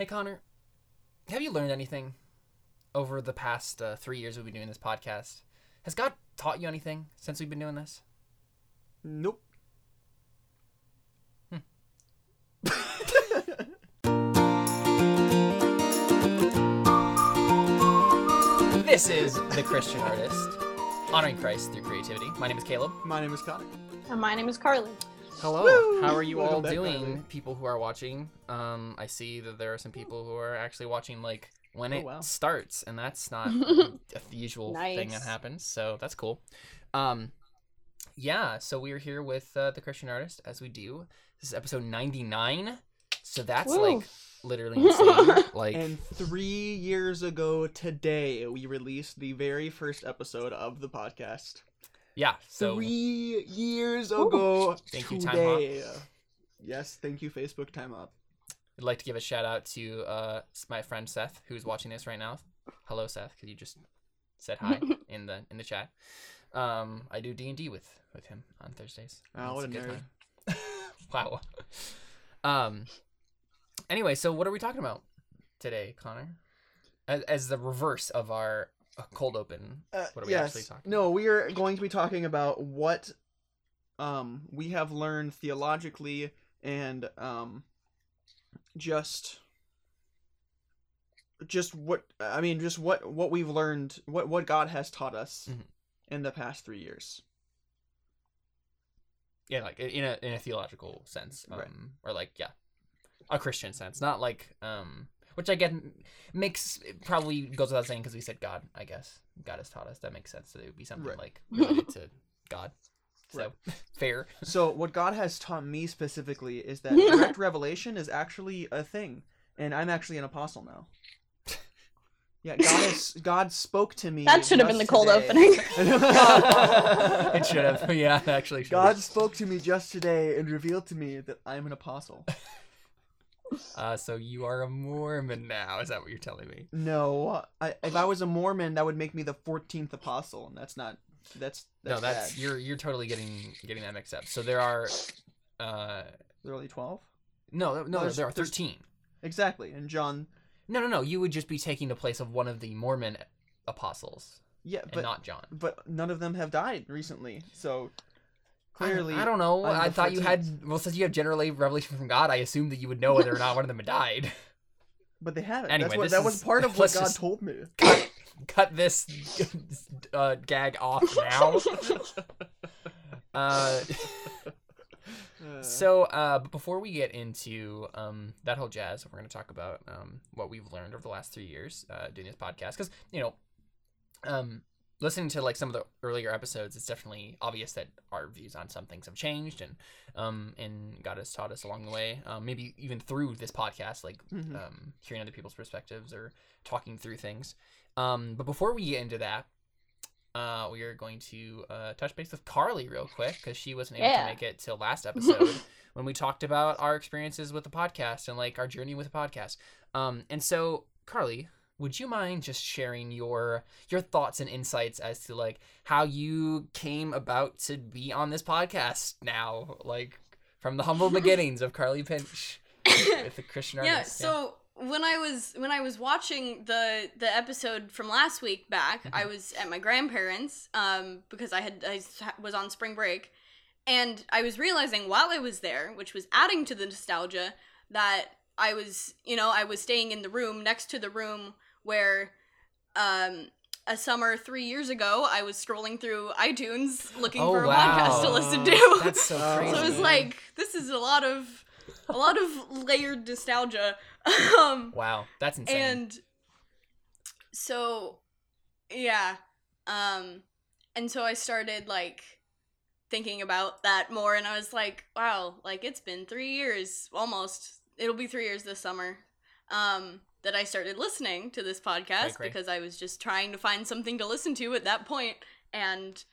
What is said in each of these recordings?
Hey, Connor, have you learned anything over the past uh, three years we've been doing this podcast? Has God taught you anything since we've been doing this? Nope. This is The Christian Artist, honoring Christ through creativity. My name is Caleb. My name is Connor. And my name is Carly. Hello. Woo! How are you Welcome all back, doing, Carly. people who are watching? Um, I see that there are some people who are actually watching like when Oh, it wow. starts, and that's not the usual thing that Nice. happens. So that's cool. Um, yeah. So we are here with uh, the Christian artist, as we do. This is episode ninety nine. So that's Woo. like literally insane. like And three years ago today, we released the very first episode of the podcast. Yeah. So three years ago Thank you, Timehop. Yes, thank you, Facebook Time Up. I'd like to give a shout out to uh, my friend Seth, who's watching this right now. Hello, Seth, because you just said hi in the in the chat. Um, I do D and D with with him on Thursdays. Oh, what a nerd. wow. Um. Anyway, so what are we talking about today, Connor? As, as the reverse of our cold open. Uh, What are we yes. actually talking No, we are going to be talking about what um we have learned theologically and um just just what I mean just what what we've learned what what God has taught us Mhm. in the past 3 years. Yeah, like in a in a theological sense, um, Right. or like yeah, a Christian sense, not like um, which I get makes probably goes without saying because we said God. I guess God has taught us. That makes sense. That it would be something Right. like related to God. So Right. fair. So what God has taught me specifically is that direct revelation is actually a thing, and I'm actually an apostle now. Yeah, God has God spoke to me. That should have been the cold today. opening. it should have. Yeah, actually. Should God spoke to me just today and revealed to me that I'm an apostle. Uh, so you are a Mormon now. Is that what you're telling me? No, I, if I was a Mormon, that would make me the 14th apostle, and that's not. That's, that's no, that's bad. you're you're totally getting getting that mixed up. So there are. Uh, There are only 12. no, no, There's- there are thirteen. Exactly, and John. No, no, no. You would just be taking the place of one of the Mormon apostles, Yeah, and but not John. but none of them have died recently, so clearly I, don't know. I'm I the thought you had. Well, since you have generally revelation from God, I assumed that you would know whether or not one of them had died. But they haven't. Anyway, That's what, this that was part of what God just- told me. cut, cut this uh, gag off now. Uh, Uh, so, uh, but before we get into um, that whole jazz, we're going to talk about um, what we've learned over the last three years uh, doing this podcast. Because you know, um, listening to like some of the earlier episodes, it's definitely obvious that our views on some things have changed, and um, and God has taught us along the way. Um, maybe even through this podcast, like Mhm. um, hearing other people's perspectives or talking through things. Um, but before we get into that, uh, we are going to uh, touch base with Carly real quick because she wasn't able to make it till last episode when we talked about our experiences with the podcast and like our journey with the podcast. Um, and so, Carly, would you mind just sharing your your thoughts and insights as to like how you came about to be on this podcast now, like from the humble beginnings of Carly Pinch with the Christian yeah artist? so when i was when i was watching the the episode from last week back i was at my grandparents um because i had i was on spring break and i was realizing while i was there which was adding to the nostalgia that i was you know i was staying in the room next to the room where um a summer three years ago i was scrolling through itunes looking Oh, for a wow. podcast to listen to That's so crazy. so it was like this is a lot of a lot of layered nostalgia um wow, that's insane. and so yeah um and so i started like thinking about that more and i was like wow like it's been three years almost it'll be three years this summer um that i started listening to this podcast because i was just trying to find something to listen to at that point and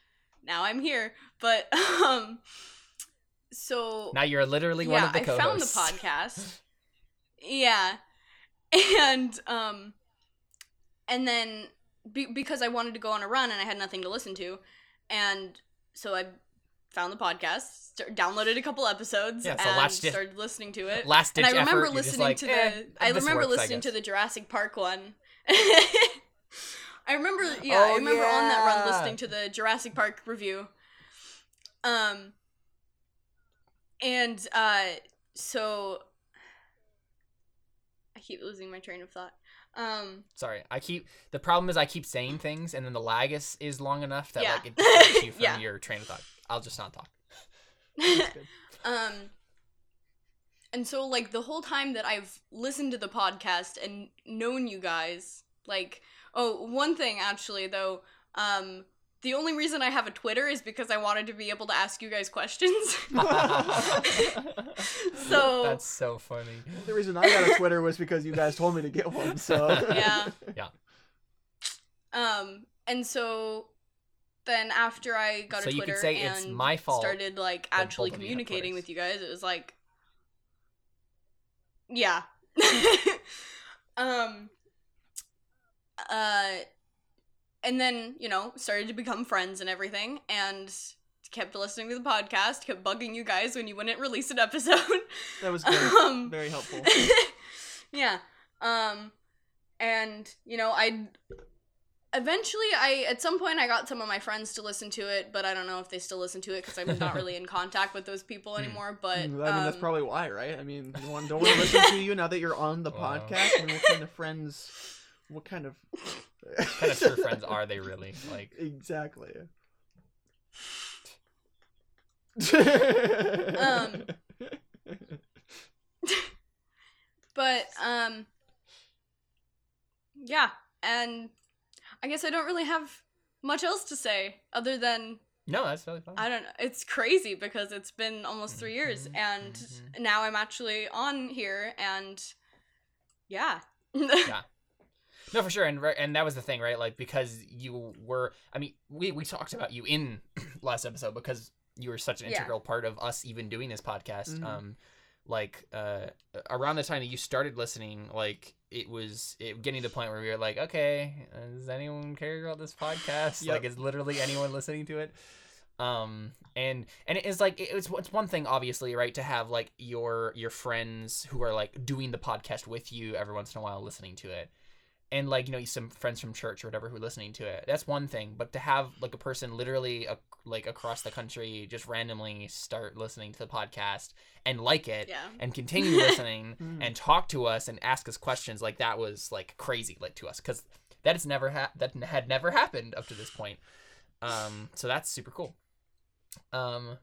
now i'm here but um so now you're literally one of the co-hosts. found the podcast. yeah, and um, and then be- because I wanted to go on a run and I had nothing to listen to, and so I found the podcast, st- downloaded a couple episodes, Yeah, so and last di- started listening to it. Last ditch and I remember effort, listening like, to the. "Eh, I remember works, I listening to the Jurassic Park one. I remember, yeah, I Oh, remember on that run listening to the Jurassic Park review. Um, and uh, so I keep losing my train of thought. Um, Sorry, I keep the problem is I keep saying things and then the lag is, is long enough that Yeah. like it distracts you from Yeah. your train of thought. I'll just not talk. Um and so like the whole time that I've listened to the podcast and known you guys, like oh, one thing actually though, um the only reason I have a Twitter is because I wanted to be able to ask you guys questions. So- that's so funny. The reason I got a Twitter was because you guys told me to get one. So Yeah. Yeah. um and so then after I got So a you could Twitter say and it's my fault started like actually both of you have communicating with you guys, it was like yeah. um uh and then, you know, started to become friends and everything and kept listening to the podcast, kept bugging you guys when you wouldn't release an episode. that was good. um Very helpful. yeah. Um and you know, I eventually I at some point I got some of my friends to listen to it, but I don't know if they still listen to it cuz I'm not really in contact with those people Hmm. anymore, but I mean, that's um, probably why, right? I mean, you want, don't want to listen to you now that you're on the Wow. podcast. I mean, what kind of friends? What kind of? What kind of true friends are they really? Like Exactly. Um, but um yeah, and I guess I don't really have much else to say other than no, that's really fun. I don't know. It's crazy because it's been almost three years, Mhm, and mhm. now I'm actually on here, and yeah. Yeah. No, for sure, and right- and that was the thing, right? Like because you were, I mean, we we talked about you in last episode because you were such an Yeah. integral part of us even doing this podcast. Mhm. Um, like uh, around the time that you started listening, like it was it getting to the point where we were like, okay, does anyone care about this podcast? Yep. Like, is literally anyone listening to it? um and and it is like it's it's one thing obviously right to have like your your friends who are like doing the podcast with you every once in a while listening to it and like you know some friends from church or whatever who are listening to it that's one thing but to have like a person literally ac like across the country just randomly start listening to the podcast and like it yeah. and continue listening Mm. and talk to us and ask us questions like that was like crazy like to us because that has never ha- that had never happened up to this point um so that's super cool um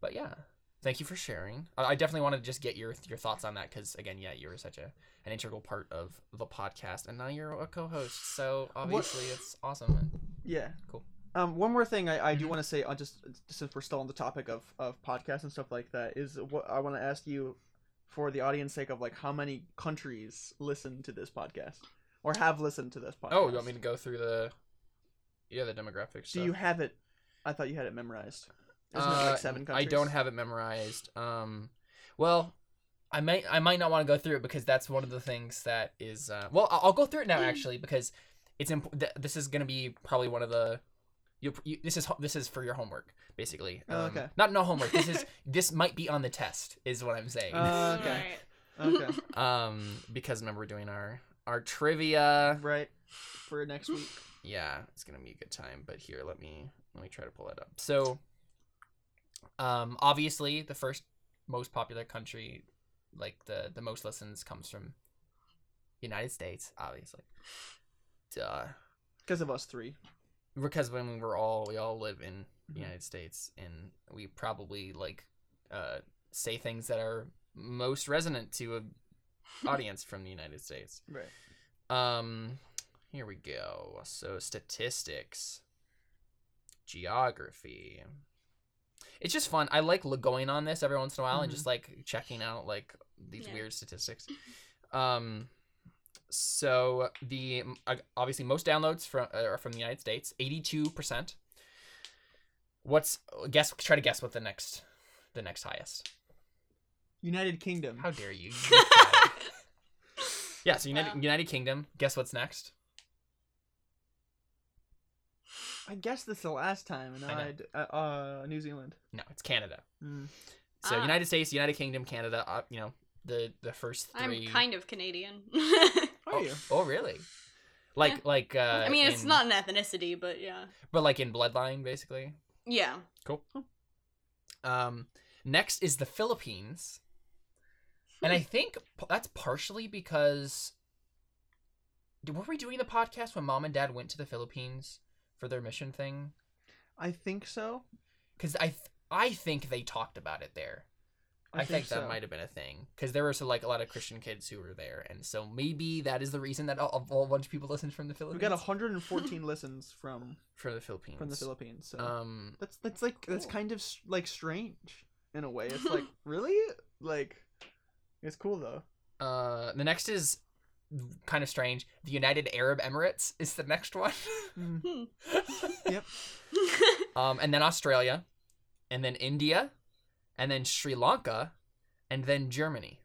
but yeah thank you for sharing i, definitely want to just get your your thoughts on that because again yeah you were such a an integral part of the podcast and now you're a co-host so obviously it's awesome Yeah. Cool. Um, one more thing I, I do Mhm. want to say, on just since we're still on the topic of, of podcasts and stuff like that, is what I want to ask you for the audience sake of like how many countries listen to this podcast or have listened to this podcast. oh you want me to go through the yeah the demographics Do you have it? I thought you had it memorized. Isn't it Uh, like seven countries? I don't have it memorized. Um, well, I might I might not want to go through it because that's one of the things that is. Uh, well, I'll, I'll go through it now actually because it's imp- th- This is gonna be probably one of the. You, you, this is this is for your homework basically. Oh, Um, okay. Not no homework. This is this might be on the test is what I'm saying. Uh, okay. Right. Okay. um, because remember we're doing our our trivia. right. For next week. yeah it's gonna be a good time but here let me let me try to pull it up so um obviously the first most popular country like the the most listens comes from united states obviously duh Because of us three. because when we're all we all live in the Mhm. united states and we probably like uh say things that are most resonant to a audience from the united states Right. um, here we go. So statistics, geography. It's just fun. I like going on this every once in a while and Mhm. just like checking out like these Yeah. weird statistics. Um, so the uh, obviously most downloads from uh, are from the United States, eighty-two percent. What's guess? Try to guess what the next, the next highest. United Kingdom. How dare you? You yeah. So United Wow. United Kingdom. Guess what's next? I guess this is the last time, and I know. I, d- uh, uh, New Zealand. No, it's Canada. Mm. So Ah. United States, United Kingdom, Canada. Uh, you know the the first three. I'm kind of Canadian. Are oh, you? oh, really? Like Yeah. like uh I mean, it's in- not an ethnicity, but yeah. but like in bloodline basically. Yeah. Cool. Um next is the Philippines. And I think that's partially because Did- were we doing the podcast when mom and dad went to the Philippines for their mission thing? I think so. Cuz I th- I think they talked about it there. I, think, that so. might have been a thing because there were so like a lot of Christian kids who were there, and so maybe that is the reason that a, a whole bunch of people listened from the Philippines. We got 114 listens from from the Philippines. from the Philippines. So Um, that's that's like that's kind of like strange in a way. It's like really like it's cool though. uh, the next is kind of strange. The United Arab Emirates is the next one. Mm. Yep. um, and then Australia, and then India, and then Sri Lanka, and then Germany.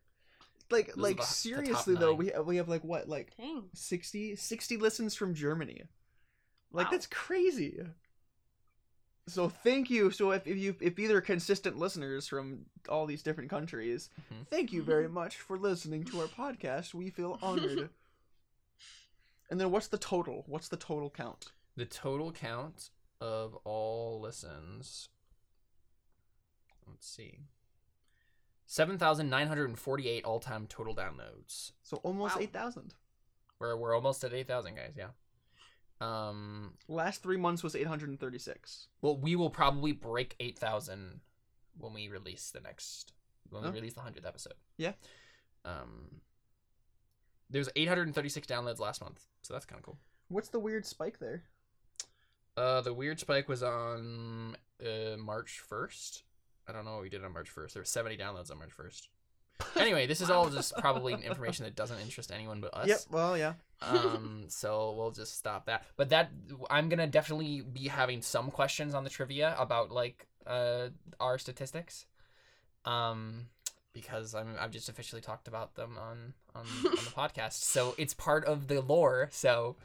Like Those like the- the seriously though, nine. we have, we have like what like Dang. 60 60 listens from Germany. Like Wow. that's crazy. So thank you. So if, if you if either consistent listeners from all these different countries, Mhm. thank you very much for listening to our podcast. We feel honored. and then what's the total? What's the total count? The total count of all listens. Let's see. 7,948 all time total downloads. So almost Wow. 8,000. We're, we're almost at 8,000, guys, yeah. Um, Last 3 months was 836. well, we will probably break 8,000 when we release the next, when we Oh. release the 100th episode. Yeah. Um, there's 836 downloads last month, so that's kind of cool. What's the weird spike there? Uh, the weird spike was on uh, March 1st. I don't know what we did on March 1st. There were 70 downloads on March 1st. Anyway, this is all just probably information that doesn't interest anyone but us. Yep, well, yeah. Um, so we'll just stop that. But that I'm gonna definitely be having some questions on the trivia about like uh our statistics. Um, because I'm I've just officially talked about them on on, on the podcast, so it's part of the lore. So.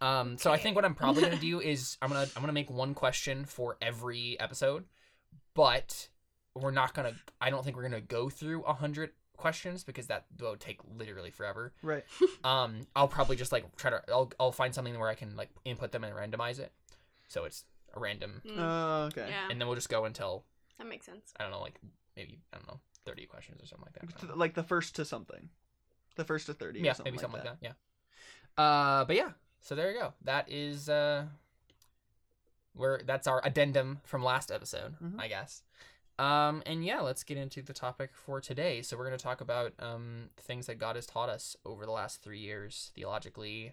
Um, so I think what I'm probably gonna do is I'm gonna I'm gonna make one question for every episode, but we're not gonna I don't think we're gonna go through a hundred questions because that would take literally forever Right. um i'll probably just like try to I'll, I'll find something where i can like input them and randomize it so it's a random Mm, Uh, okay. yeah, and then we'll just go until that makes sense. i don't know like maybe i don't know 30 questions or something like that I don't know. Like the first to something. The first to 30. or yeah something maybe something that. like that. yeah uh but yeah so there you go that is uh where that's our addendum from last episode Mhm. i guess um and yeah let's get into the topic for today so we're going to talk about um things that god has taught us over the last three years theologically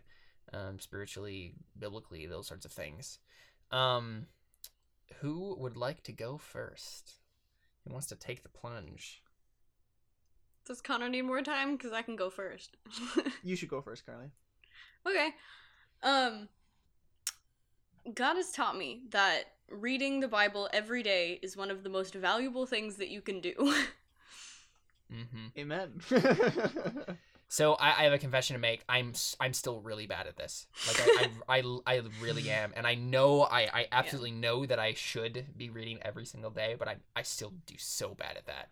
um spiritually biblically those sorts of things um who would like to go first who wants to take the plunge Does Connor need more time? Because I can go first. You should go first, Carly. okay. Um. God has taught me that reading the Bible every day is one of the most valuable things that you can do. mm-hmm Amen. So I, I have a confession to make. I'm s- I'm still really bad at this. Like I I, I, I really am, and I know I, I absolutely know that I should be reading every single day, but I I still do so bad at that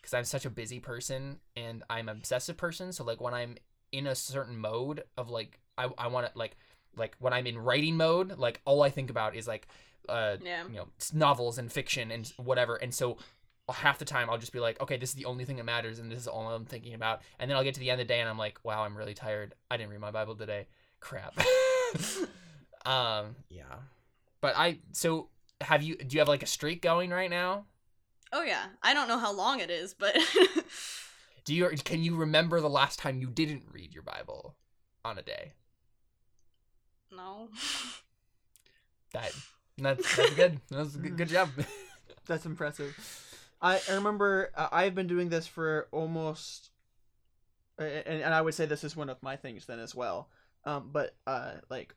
because I'm such a busy person and I'm an obsessive person. So like when I'm in a certain mode of like I I want to like like when I'm in writing mode, like all I think about is like uh yeah. you know novels and fiction and whatever and so half the time i'll just be like okay this is the only thing that matters and this is all i'm thinking about and then i'll get to the end of the day and i'm like wow i'm really tired. I didn't read my bible today. Crap. Um yeah. but i so have you do you have like a streak going right now? Oh yeah. I don't know how long it is, but do you can you remember the last time you didn't read your bible on a day no. that that's, that's good that's a good, good job That's impressive. I, I remember uh, I've been doing this for almost, uh, and, and I would say this is one of my things then as well. Um, but uh, like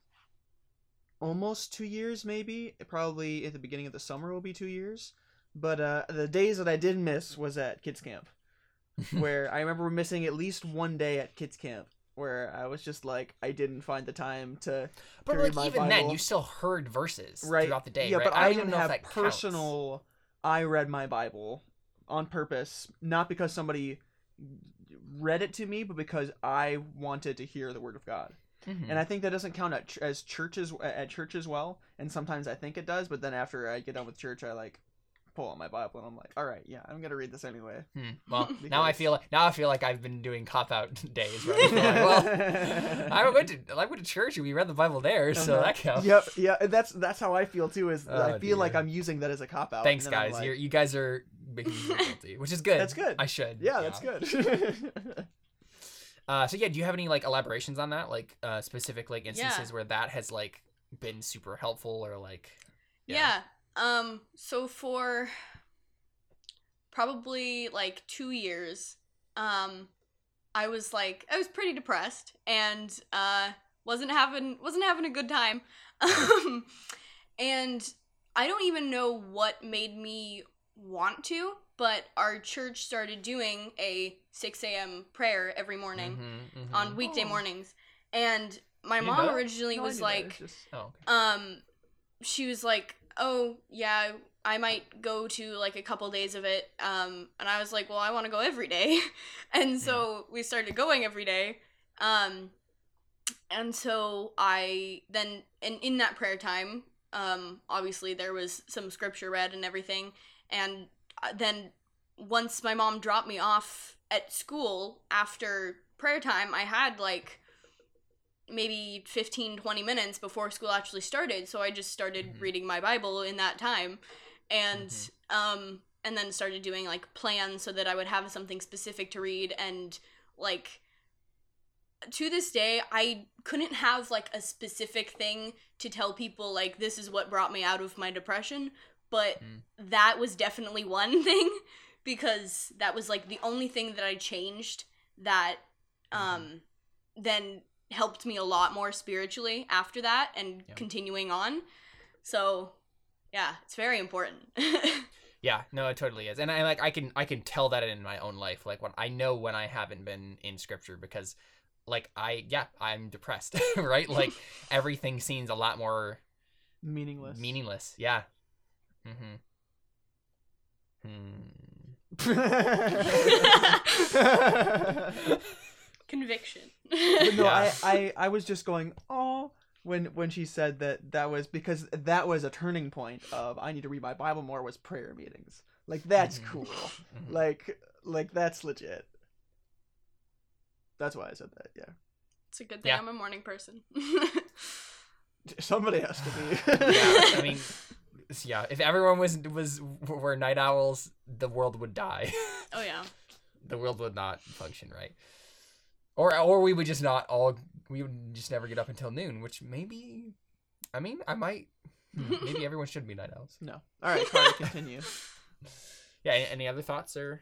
almost two years, maybe. Probably at the beginning of the summer will be two years. But uh, the days that I did miss was at kids camp, where I remember missing at least one day at kids camp, where I was just like I didn't find the time to But like even then, you still heard verses right throughout the day. Yeah, right? but I, I, didn't have that counts. personal. I read my Bible on purpose, not because somebody read it to me, but because I wanted to hear the word of God. Mhm. And I think that doesn't count at ch- as churches at church as well. And sometimes I think it does, but then after I get done with church, I like pull out my Bible and I'm like, all right, yeah, I'm gonna read this anyway. Hmm. Well, now I feel like now I feel like I've been doing cop out days. Right? I'm like, well, I went to I went to church and we read the Bible there, so Uh-huh. that counts. Yep, yeah, and that's that's how I feel too. Is Oh, I feel like. I'm using that as a cop out. Thanks, and then I'm guys. like, You're, you guys are making me guilty, which is good. That's good. I should. yeah, that's good. Uh, so yeah, do you have any like elaborations on that, like uh, specific like instances where that has like been super helpful or like? Yeah. Um so for probably like 2 years um I was like I was pretty depressed and uh wasn't having wasn't having a good time. Um and I don't even know what made me want to, but our church started doing a 6 a.m. prayer every morning Mhm, mhm. on weekday Oh. mornings. And my You didn't know mom originally No, was like, just- Oh, okay. um she was like oh yeah i might go to like a couple days of it um and i was like well i want to go every day. And so we started going every day um and so i then and in that prayer time um obviously there was some scripture read and everything and uh, then once my mom dropped me off at school after prayer time i had like maybe 15 20 minutes before school actually started so i just started Mhm. reading my bible in that time and Mhm. um and then started doing like plans so that i would have something specific to read and like to this day i couldn't have like a specific thing to tell people like this is what brought me out of my depression but Mm. that was definitely one thing because that was like the only thing that i changed that um then helped me a lot more spiritually after that and Yeah. continuing on so yeah it's very important Yeah, no, it totally is, and I like I can I can tell that in my own life. Like when I know when I haven't been in scripture because, like I yeah I'm depressed, right? Like everything seems a lot more meaningless. meaningless. Yeah. Mm-hmm. Hmm. conviction But no, Yeah. I, I, I was just going, oh, when when she said that that was because that was a turning point of I need to read my Bible more was prayer meetings. Like that's Mhm. cool. Mhm. Like like that's legit. That's why I said that. Yeah, it's a good thing Yeah. i'm a morning person somebody has to be. yeah, I mean, yeah. If everyone was was were night owls, the world would die. oh yeah the world would not function right. Or or we would just not all we would just never get up until noon, which maybe I mean I might hmm, maybe everyone should be night owls. no. All right, Carly, continue. Yeah, a- any other thoughts or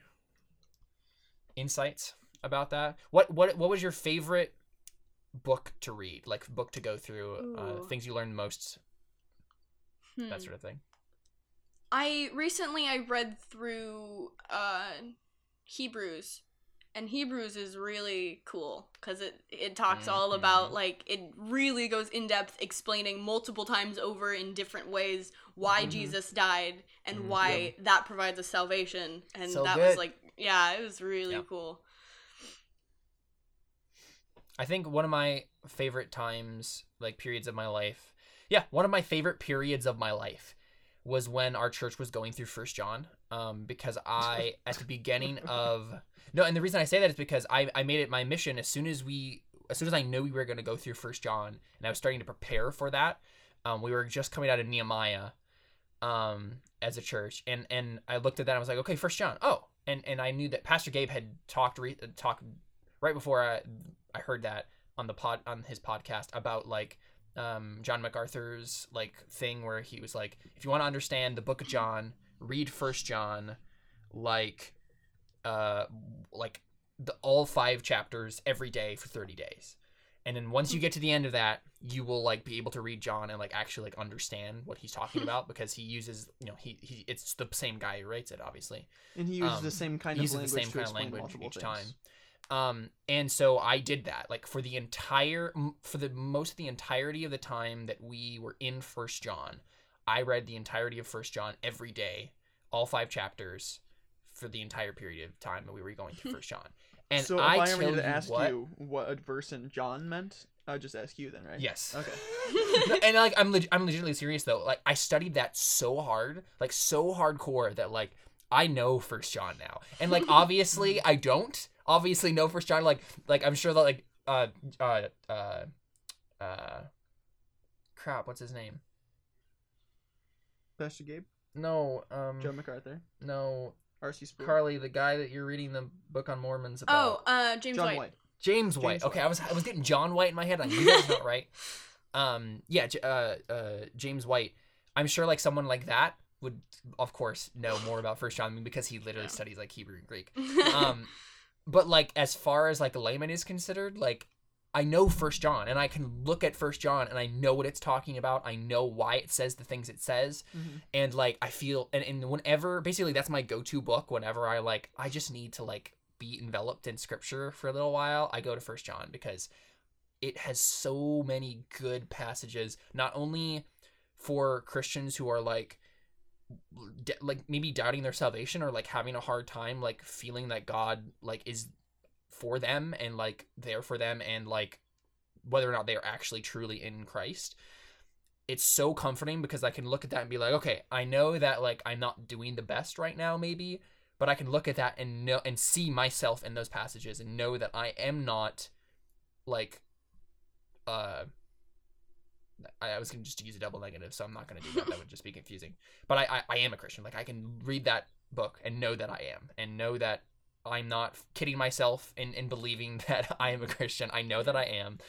insights about that? What what what was your favorite book to read? Like book to go through, uh, things you learned most, Hmm. that sort of thing. I recently I read through uh Hebrews and Hebrews is really cool cuz it it talks all Mhm. about like it really goes in depth explaining multiple times over in different ways why Mhm. Jesus died and Mhm. why that provides a salvation and So that good. was like yeah, it was really Yeah. cool. I think one of my favorite times, like periods of my life, yeah, one of my favorite periods of my life was when our church was going through First John. Um, because I at the beginning of no, and the reason I say that is because I I made it my mission as soon as we as soon as I knew we were going to go through First John, and I was starting to prepare for that. Um, we were just coming out of Nehemiah, um, as a church, and and I looked at that and I was like, okay, First John. Oh, and and I knew that Pastor Gabe had talked re- talked right before I I heard that on the pod on his podcast about like um, John MacArthur's like thing where he was like, if you want to understand the Book of John, read First John, like, uh, like the all five chapters every day for thirty days, and then once you get to the end of that, you will like be able to read John and like actually like understand what he's talking about because he uses you know he, he it's the same guy who writes it obviously And he uses Um, the same kind of language kind of language each things. time. Um, and so I did that like for the entire for the most of the entirety of the time that we were in First John, I read the entirety of First John every day, all five chapters, for the entire period of time that we were going through First John. And so if I, I, tell ever you to ask what, you what a verse in John meant, I would just ask you then, right? yes, Okay. No, and like I'm leg- I'm legitimately serious though. Like I studied that so hard, like so hardcore that like I know First John now, and like obviously I don't obviously know First John. Like like I'm sure that like uh uh uh uh crap, what's his name? Pastor Gabe, No, um, Joe MacArthur, no, R.C. Sproul, Carly, the guy that you're reading the book on Mormons about. oh, uh, James John White. White. James White. James okay, White. I was I was getting John White in my head. I knew that was not right. Um, yeah, uh, uh, James White. I'm sure like someone like that would, of course, know more about First John because he literally Yeah. studies like Hebrew and Greek. Um, but like as far as like a layman is considered, like I know First John and I can look at First John and I know what it's talking about. I know why it says the things it says Mhm. and like I feel and, and whenever basically that's my go-to book whenever I like I just need to like be enveloped in scripture for a little while I go to first John because it has so many good passages not only for Christians who are like like maybe doubting their salvation or like having a hard time like feeling that God like is for them and like there for them and like whether or not they are actually truly in Christ it's so comforting because I can look at that and be like, okay, I know that like I'm not doing the best right now, maybe, but I can look at that and know and see myself in those passages and know that I am not like uh I, I was gonna just use a double negative, so I'm not gonna do that. That would just be confusing. But I, I, I am a Christian. Like I can read that book and know that I am, and know that I'm not kidding myself in, in believing that I am a Christian. I know that I am.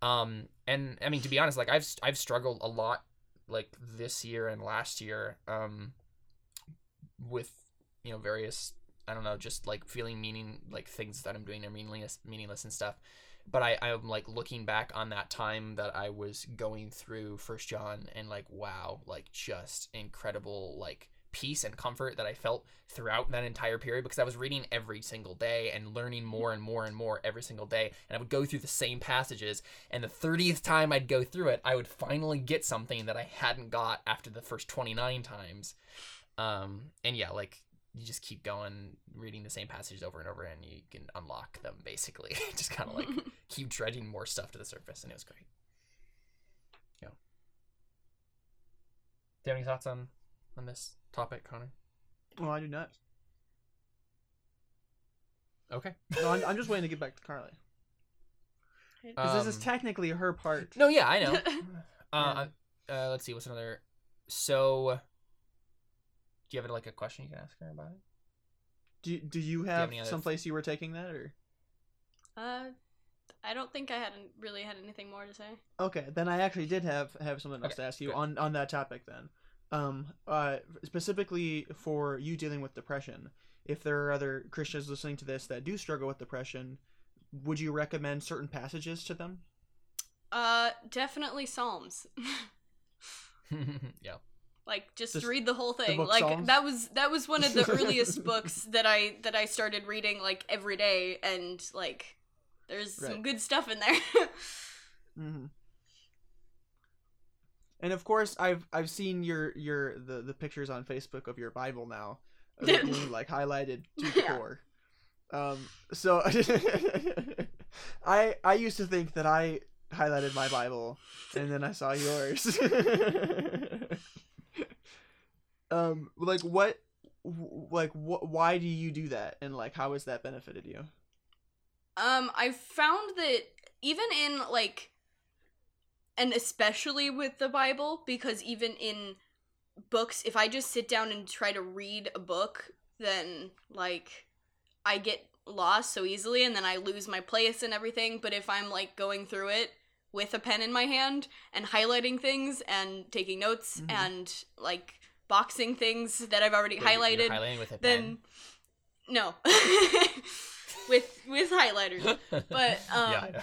Um, and I mean, to be honest, like I've I've struggled a lot, like this year and last year, um, with you know various I don't know, just like feeling meaning like things that I'm doing are meaningless, meaningless and stuff. But I I'm like looking back on that time that I was going through First John and like wow, like just incredible like peace and comfort that I felt throughout that entire period because I was reading every single day and learning more and more and more every single day. And I would go through the same passages. And the 30th time I'd go through it, I would finally get something that I hadn't got after the first 29 times. Um, and yeah, like you just keep going, reading the same passages over and over, and you can unlock them basically. just kind of like keep dredging more stuff to the surface, and it was great. Yeah. Do you have any thoughts on on this topic, Connor? Well, I do not. Okay. No, I'm, I'm just waiting to get back to Carly because this is Um, technically her part. No, yeah, I know. uh, uh, let's see, what's another? So, do you have like a question you can ask her about it? Do do you have have any other- someplace you were taking that or? uh, I don't think I hadn't really had anything more to say. Okay, then I actually did have have something else Okay, to ask you good. on on that topic. Then, um, uh, specifically for you dealing with depression. If there are other Christians listening to this that do struggle with depression, would you recommend certain passages to them? Uh, definitely Psalms. yeah. Like just, Just read the whole thing. book like Psalms? that was that was one of the earliest books that I that I started reading like every day, and like there's some good stuff in there. Mm-hmm. And of course, I've I've seen your your the the pictures on Facebook of your Bible now, being like highlighted to the Yeah. core. Um, so I I used to think that I highlighted my Bible, and then I saw yours. Um, like what, like what? Why do you do that, and like how has that benefited you? Um, I found that even in like, and especially with the Bible, because even in books, if I just sit down and try to read a book, then like I get lost so easily and then I lose my place and everything. But if I'm like going through it with a pen in my hand and highlighting things and taking notes Mhm. and like boxing things that I've already Wait, you're highlighted, highlighting with a then no. with with highlighters but, um, yeah, I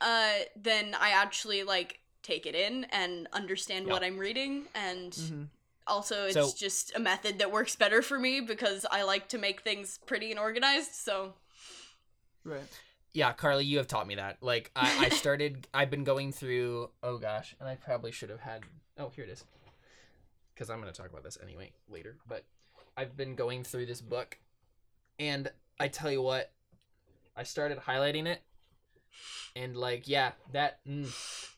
uh then i actually like take it in and understand what i'm reading and Mm-hmm. also it's So- just a method that works better for me because i like to make things pretty and organized so Right. Yeah, Carly, you have taught me that. Like, I, I started, I've been going through, oh gosh, and I probably should have had, oh, here it is. Because I'm going to talk about this anyway later. But I've been going through this book, and I tell you what, I started highlighting it, and like, yeah, that, mm,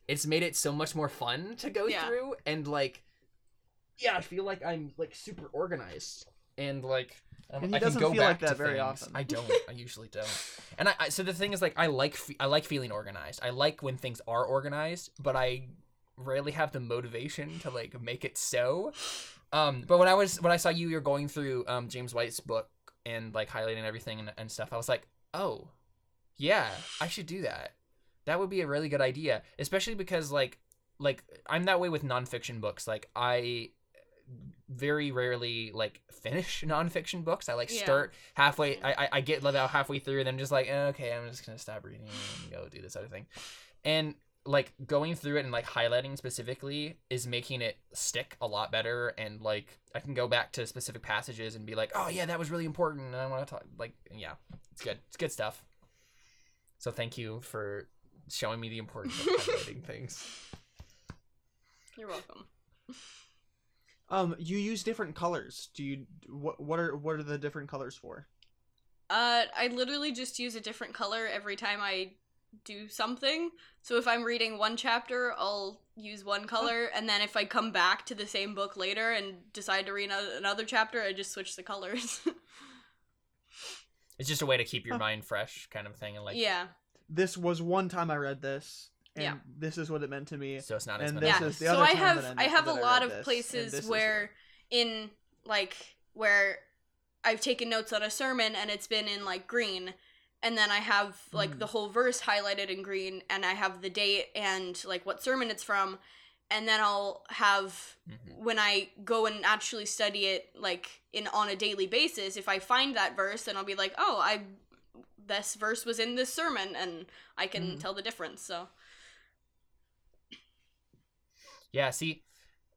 it's made it so much more fun to go Yeah. through, and like, yeah, I feel like I'm like super organized, and like, um, And he I can doesn't go feel like back that to very things. often. I don't. I usually don't. And I, I so the thing is like I like fe- I like feeling organized. I like when things are organized, but I rarely have the motivation to like make it so. Um, but when I was when I saw you, you're going through um James White's book and like highlighting everything and, and stuff, I was like, oh, yeah, I should do that. That would be a really good idea, especially because like like I'm that way with nonfiction books. Like I very rarely like finish nonfiction books. I like Yeah. start halfway. I, I I get let out halfway through, and then just like eh, okay, I'm just gonna stop reading and go do this other thing. And like going through it and like highlighting specifically is making it stick a lot better. And like I can go back to specific passages and be like, oh yeah, that was really important, and I want to talk. Like yeah, it's good. It's good stuff. So thank you for showing me the importance of highlighting things. You're welcome. Um, you use different colors. Do you? What? What are? What are the different colors for? Uh, I literally just use a different color every time I do something. So if I'm reading one chapter, I'll use one color, and then if I come back to the same book later and decide to read another chapter, I just switch the colors. It's just a way to keep your Huh. mind fresh, kind of thing, and like yeah. This was one time I read this, and Yeah. this is what it meant to me. so it's not as And many. this yeah. is the so other I time have I- I have a lot of this, places where in like where I've taken notes on a sermon and it's been in like green and then I have like Mm. the whole verse highlighted in green and I have the date and like what sermon it's from and then I'll have Mhm. when I go and actually study it like in on a daily basis if I find that verse then I'll be like oh I this verse was in this sermon and I can Mm. tell the difference so Yeah, see,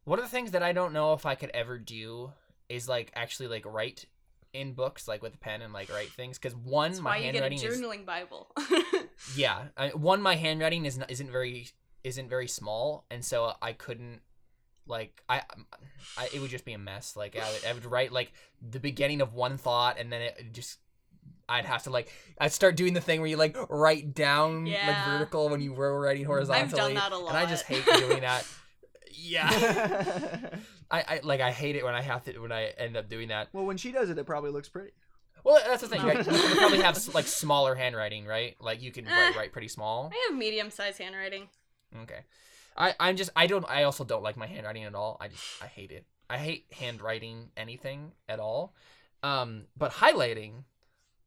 one of the things that I don't know if I could ever do is like actually like write in books like with a pen and like write things because one that's my why you get a handwriting is journaling bible. Yeah I, one my handwriting is not, isn't very isn't very small and so I couldn't like I, um, I it would just be a mess. Like I would, I would write like the beginning of one thought and then it just I'd have to like I'd start doing the thing where you like write down like vertical when you were writing horizontally I've done that a lot. and I just hate doing that yeah I, I like I hate it when I have to when I end up doing that. well, when she does it, it probably looks pretty. Well, that's the thing. No. Right? You can probably have like smaller handwriting, right? Like you can write, Eh. write pretty small. I have medium sized handwriting. Okay. I I'm just I don't I also don't like my handwriting at all. I just I hate it. I hate handwriting anything at all. Um, but highlighting,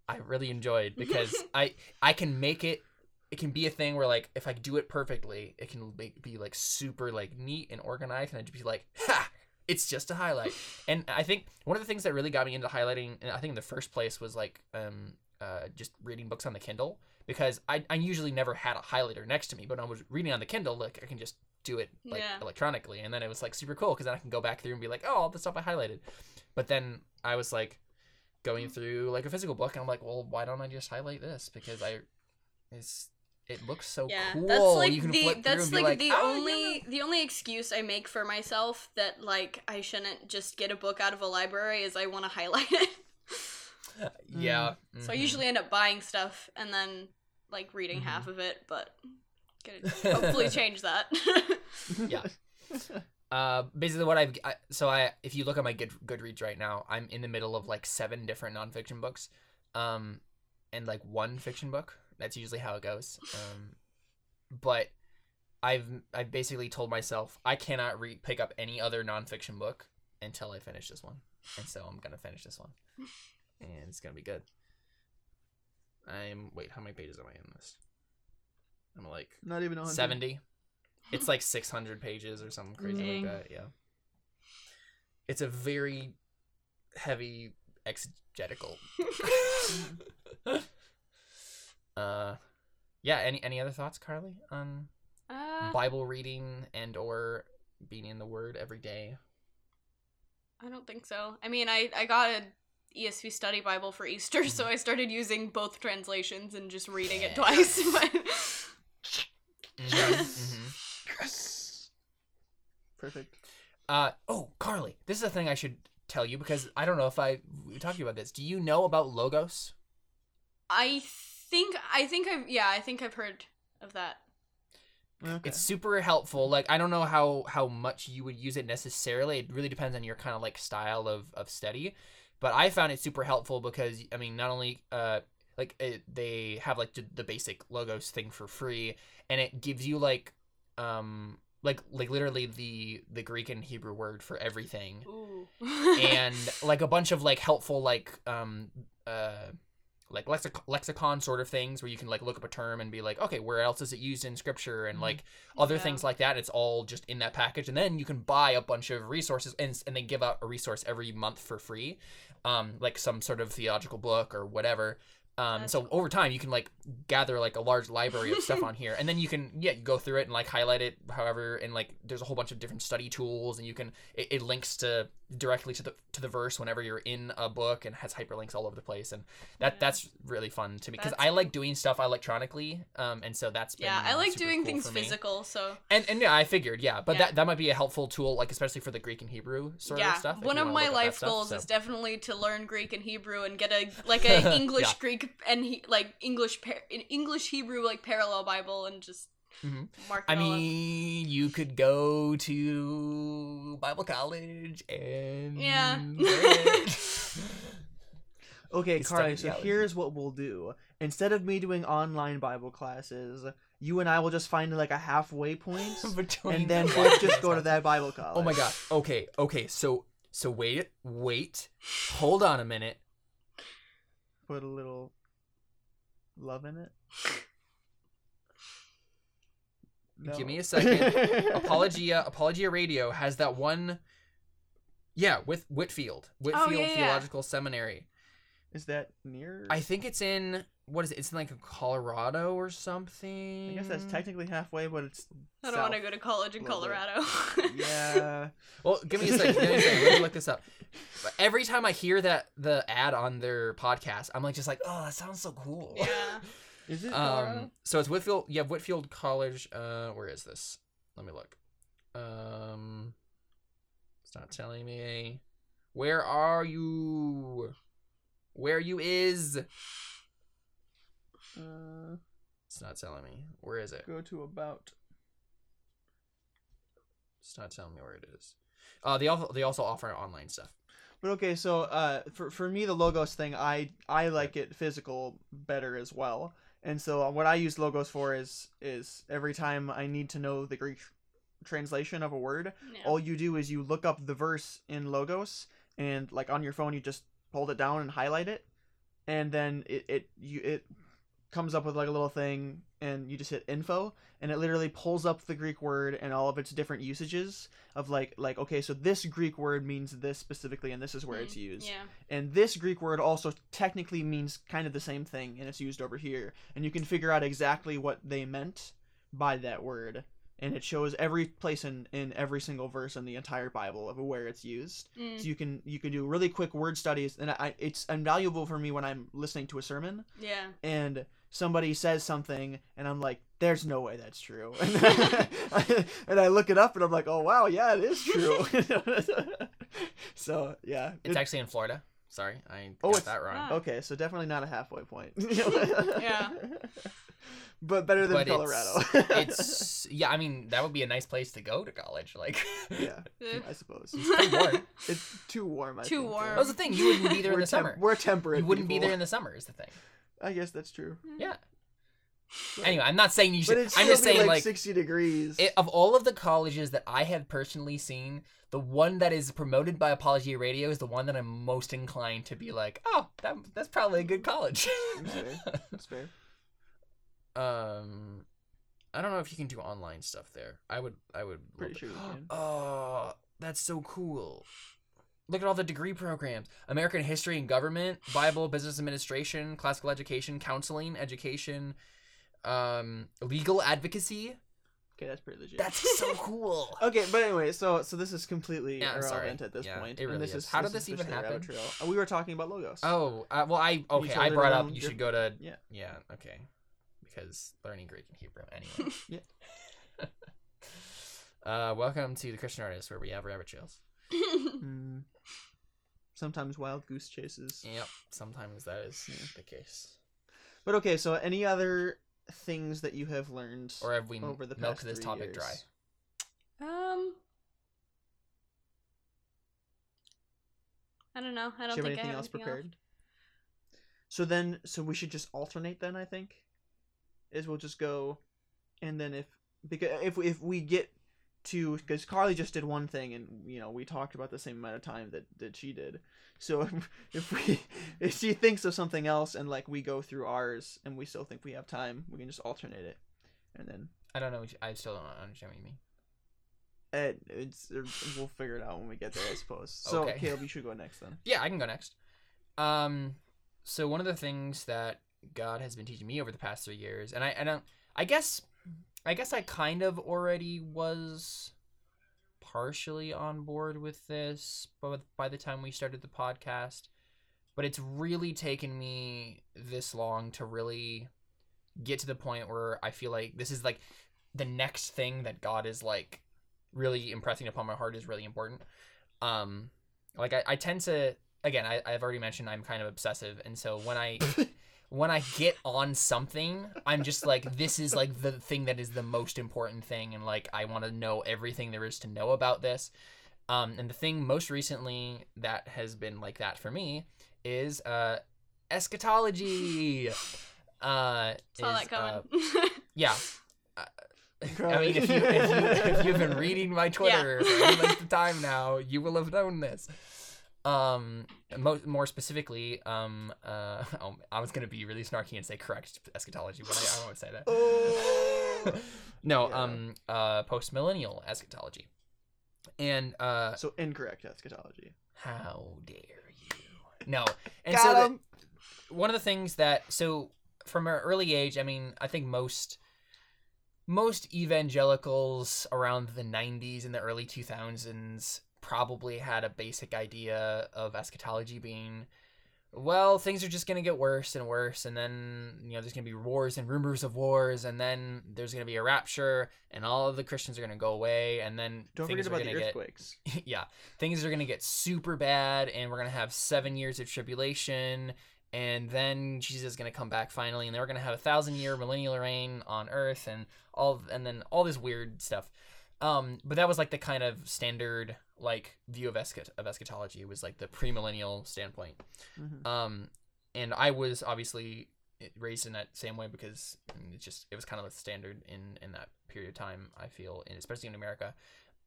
I really enjoyed because I I can make it. It can be a thing where like if I do it perfectly, it can make, be like super like neat and organized, and I'd just be like, ha. It's just a highlight, and I think one of the things that really got me into highlighting, and I think in the first place was like um uh just reading books on the Kindle because I, I usually never had a highlighter next to me, but when I was reading on the Kindle, like I can just do it like Yeah. electronically, and then it was like super cool because then I can go back through and be like, oh, all the stuff I highlighted. But then I was like going through like a physical book, and I'm like, well, why don't I just highlight this? Because I, it's it looks so yeah, cool. that's like you can the that's be like, the "Oh, only yeah." the only excuse I make for myself that like I shouldn't just get a book out of a library is I want to highlight it. Yeah. So I usually end up buying stuff and then like reading Mhm. half of it, but gonna hopefully change that. Yeah. Uh, basically, what I've I, so I if you look at my Good Goodreads right now, I'm in the middle of like seven different nonfiction books, um, and like one fiction book. That's usually how it goes. Um, but I've I've basically told myself I cannot read pick up any other nonfiction book until I finish this one, and so I'm gonna finish this one, and it's gonna be good. I'm wait, how many pages am I in this? I'm like Not even hundred. 70 it's like 600 pages or something crazy Dang. like that yeah it's a very heavy exegetical uh yeah any any other thoughts carly on uh, bible reading and or being in the word every day I don't think so. I mean, I I got a ESV Study Bible for Easter, so Mm-hmm. I started using both translations and just reading it twice. But Mhm. Yes. Perfect. Uh oh, Carly, this is a thing I should tell you because I don't know if I we talked to you about this. Do you know about logos? I think I think I've yeah I think I've heard of that. Okay. It's super helpful. Like I don't know how how much you would use it necessarily. It really depends on your kind of like style of of study. But I found it super helpful because I mean, not only uh like it, they have like the, the basic logos thing for free, and it gives you like um like like literally the the Greek and Hebrew word for everything. Ooh. and like a bunch of like helpful like um uh like lexic- lexicon sort of things where you can like look up a term and be like okay where else is it used in scripture? And like other things like that it's all just in that package. And then you can buy a bunch of resources and, and they give out a resource every month for free um like some sort of theological book or whatever. Um so over time you can like gather like a large library of stuff on here. And then you can yeah you go through it and like highlight it however. And like there's a whole bunch of different study tools and you can it, it links to directly to the to the verse whenever you're in a book and has hyperlinks all over the place and that Yeah. that's really fun to me because I like doing stuff electronically um and so that's yeah, I like doing cool things physical. So and and yeah I figured yeah but Yeah. that that might be a helpful tool like especially for the Greek and Hebrew sort yeah, of stuff one of my look up that life stuff, goals so. is definitely to learn Greek and Hebrew and get a like a English. Greek and he, like English par- an English Hebrew like parallel Bible and just Mhm. mark. I it all up. mean, you could go to Bible college and Yeah. Okay, You Carly, so theology. here's what we'll do. Instead of me doing online Bible classes, you and I will just find like a halfway and then the both just go to that Bible college. Oh my god. Okay. Okay. So so wait wait. Hold on a minute. Put a little love in it. Give me a second. Apologia Apologia Radio has that one. Yeah, with Whitefield, oh, Whitefield Oh, yeah, yeah. Theological Seminary. Is that near? I think it's in what is it? It's in like Colorado or something. I guess that's technically halfway, but it's. I don't want to go to college in a little bit. Colorado. Yeah. Well, give me a second. Give me a second. Let me look this up. But every time I hear that the ad on their podcast, I'm like just like, oh, that sounds so cool. yeah. Is it Um. So it's Whitefield. Yeah, Whitefield College. Uh, where is this? Let me look. Um, it's not telling me. Where are you? Where you is? Uh, It's not telling me. Where is it? go to about. It's not telling me where it is. Uh, they also they also offer online stuff. But okay, so uh, for for me the logos thing, I I like it physical better as well. And so uh, what I use logos for is is every time I need to know the Greek translation of a word, Yeah. all you do is you look up the verse in logos and like on your phone you just hold it down and highlight it and then it, it you it comes up with like a little thing and you just hit info and it literally pulls up the greek word and all of its different usages of like like okay so this greek word means this specifically and this is where it's Mm, used. Yeah. and this greek word also technically means kind of the same thing and it's used over here. And you can figure out exactly what they meant by that word. And it shows every place in in every single verse in the entire bible of where it's used. Mm, so you can you can do really quick word studies and I, it's invaluable for me when i'm listening to a sermon. Yeah. and somebody says something and i'm like there's no way that's true and i look it up and i'm like oh wow yeah it is true so yeah It's it- actually in Florida. Sorry, I Oh, got that wrong. Ah. okay so definitely not a halfway point Yeah. but better than But colorado It's yeah. I mean, that would be a nice place to go to college. Like, yeah i suppose pretty warm. it's too warm I Too think, warm. yeah. That was the thing. You wouldn't be there in we're the temp- summer. we're temperate You wouldn't be there in the summer. Is the thing. I guess that's true Yeah. But- Anyway, I'm not saying you but should. it's I'm just saying like, like 60 degrees it, of all of the colleges that I have personally seen, the one that is promoted by Apologia Radio is the one that I'm most inclined to be like, oh, that, that's probably a good college. That's fair. That's fair. um, I don't know if you can do online stuff there. I would. I would. Pretty love sure you can. Oh, that's so cool. Look at all the degree programs: American History and Government, Bible, Business Administration, Classical Education, Counseling, Education, um, Legal Advocacy, Okay, that's pretty legit. That's so cool. Okay, but anyway, so so this is completely Yeah, I'm sorry. irrelevant at this Yeah, point. it really and this is. is How did this even officially a rabbit happen? Uh, We were talking about logos. Oh, uh, well, I okay. I brought up you your- should go to Yeah. yeah okay because learning Greek and Hebrew anyway. Yeah. uh, welcome to the Christian Artist, where we have rabbit trails. Mm. Sometimes wild goose chases. Yep, sometimes that is Yeah. the case. But okay, so any other things that you have learned Or have we over the past milked this topic years? dry? um. I don't know. I don't Do you have think I anything have else anything prepared? So then, so we should just alternate then. I think is we'll just go, and then if because if if we get to because Carly just did one thing and you know we talked about the same amount of time that that she did. So if, if we if she thinks of something else and like we go through ours and we still think we have time, we can just alternate it, and then I don't know. you- I still don't understand what you mean. eh, it's we'll figure it out when we get there, I suppose. So Okay. Caleb, you should go next then. Yeah, I can go next. Um, so one of the things that God has been teaching me over the past three years, and I, I don't, I guess, I guess I kind of already was partially on board with this, but by the time we started the podcast, but it's really taken me this long to really get to the point where I feel like this is like the next thing that God is like really impressing upon my heart is really important. Um, like I, I tend to again I, I've already mentioned I'm kind of obsessive, and so when I when I get on something, I'm just like this is like the thing that is the most important thing, and like I want to know everything there is to know about this. Um, and the thing most recently that has been like that for me is uh, eschatology. Uh, Saw is, that uh, coming. yeah. Uh, I mean, if, you, if, you, if you've been reading my Twitter for any length of time now, you will have known this. Um, mo- more specifically, um, uh, oh, I was gonna be really snarky and say correct eschatology, but I, I won't say that. Oh. no, Yeah. um, uh, post millennial eschatology, and uh, So incorrect eschatology. how dare you? No, and Got so the- one of the things that so from an early age i mean i think most most evangelicals around the 90s and the early 2000s probably had a basic idea of eschatology being well things are just going to get worse and worse and then you know there's going to be wars and rumors of wars and then there's going to be a rapture and all of the christians are going to go away and then Don't things forget are about the going to get earthquakes. yeah, things are going to get super bad, and we're going to have seven years of tribulation, and then Jesus is going to come back finally, and then we're going to have a thousand year millennial reign on earth, and all, and then all this weird stuff. Um, but that was like the kind of standard like view of, eschat- of eschatology was like the premillennial standpoint. Mhm. Um, and I was obviously raised in that same way because it's just it was kind of the standard in in that period of time. I feel, and especially in America.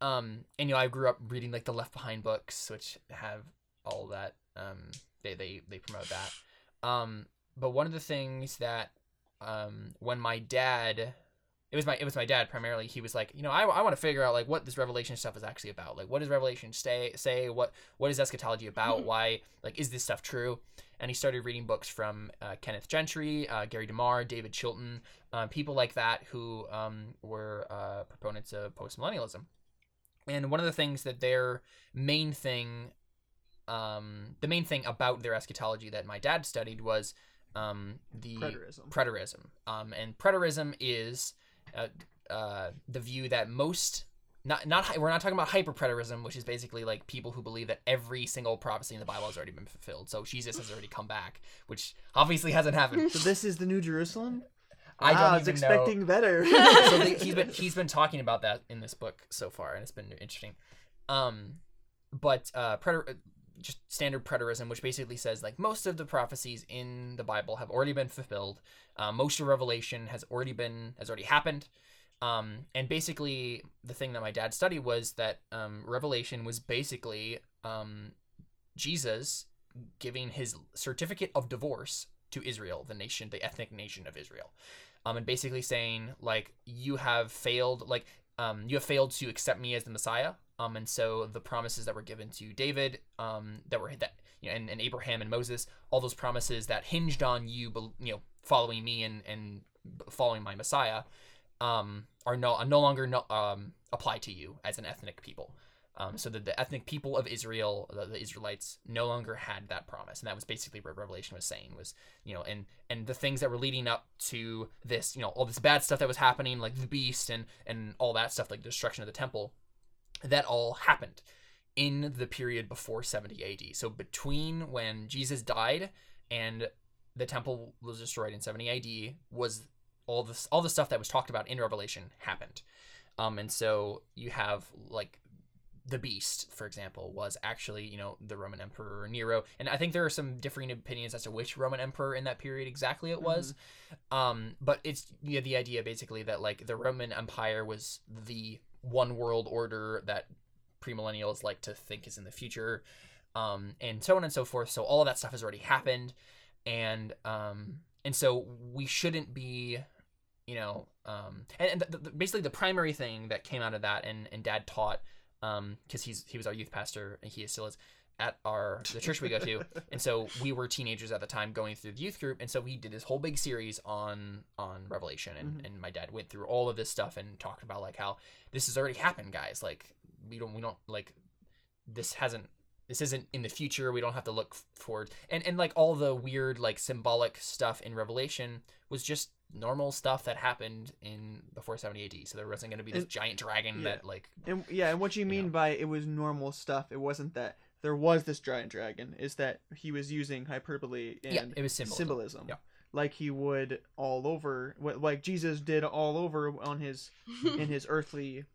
Um, and you know, I grew up reading like the Left Behind books, which have all that. Um, they they they promote that. Um, but one of the things that um, when my dad it was my it was my dad primarily. He was like you know i, I want to figure out like what this revelation stuff is actually about. Like what does revelation say say? What what is eschatology about? Why like is this stuff true? And he started reading books from uh, kenneth gentry uh, gary demar david chilton uh, people like that who um, were uh, proponents of postmillennialism. And one of the things that their main thing um, the main thing about their eschatology that my dad studied was um, the Preterism. preterism. Um, and preterism is uh, uh, the view that most not not we're not talking about hyperpreterism, which is basically like people who believe that every single prophecy in the Bible has already been fulfilled. So Jesus has already come back, which obviously hasn't happened. so this is the New Jerusalem. I Wow, don't I was even know. expecting better. so the, he's been he's been talking about that in this book so far, and it's been interesting. Um, but uh, preter- just standard preterism, which basically says like most of the prophecies in the Bible have already been fulfilled. Uh, most of Revelation has already been has already happened. Um, and basically, the thing that my dad studied was that um, Revelation was basically um, Jesus giving his certificate of divorce to Israel, the nation, the ethnic nation of Israel, um, and basically saying like you have failed, like um, you have failed to accept me as the Messiah, um, and so the promises that were given to David, um, that were that you know, and, and Abraham and Moses, all those promises that hinged on you, you know, following me and and following my Messiah, um, are no no longer no, um, apply to you as an ethnic people. Um, so that the ethnic people of Israel, the, the Israelites, no longer had that promise, and that was basically what Revelation was saying was, you know, and and the things that were leading up to this, you know, all this bad stuff that was happening, like the beast and and all that stuff, like the destruction of the temple, that all happened in the period before 70 AD. So between when Jesus died and the temple was destroyed in 70 AD was all this all the stuff that was talked about in Revelation happened. Um, and so you have like the beast, for example, was actually, you know, the Roman Emperor Nero. And I think there are some differing opinions as to which Roman emperor in that period exactly it was. Um, but it's you know, the idea basically that like the Roman Empire was the one world order that premillennials like to think is in the future. Um, and so on and so forth. So all of that stuff has already happened. And um, and so we shouldn't be you know um and, and the, the, basically the primary thing that came out of that and and dad taught um because he's he was our youth pastor and he still is at our the church we go to. And so we were teenagers at the time going through the youth group. And so we did this whole big series on on revelation and, Mhm. and my dad went through all of this stuff and talked about like how this has already happened guys. Like we don't we don't like this hasn't this isn't in the future. We don't have to look forward. And and like all the weird like symbolic stuff in revelation was just normal stuff that happened in before 70 AD so there wasn't going to be this And- giant dragon yeah. that like And yeah, and what you You mean know. by it was normal stuff, it wasn't that there was this giant dragon, is that he was using hyperbole and yeah it was symbolism, symbolism. Yeah. Like he would all over, like Jesus did all over on his in his earthly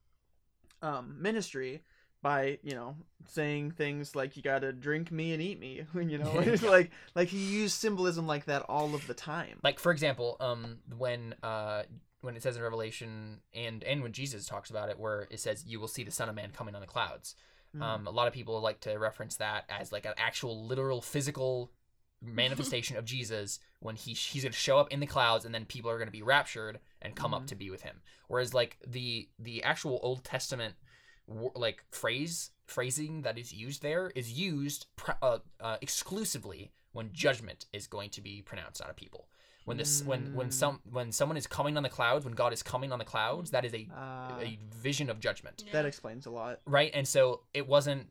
um, ministry by you know saying things like you gotta drink me and eat me you know like like he used symbolism like that all of the time like for example um when uh when it says in revelation and and when jesus talks about it where it says you will see the son of man coming on the clouds Mhm. um a lot of people like to reference that as like an actual literal physical manifestation of jesus when he he's going to show up in the clouds and then people are going to be raptured and come up Mhm. to be with him whereas like the the actual old testament like phrase phrasing that is used there is used pr- uh, uh, exclusively when judgment is going to be pronounced on a people when this when when Mm. some when someone is coming on the clouds when god is coming on the clouds that is a uh, a vision of judgment. That explains a lot. Right? And so it wasn't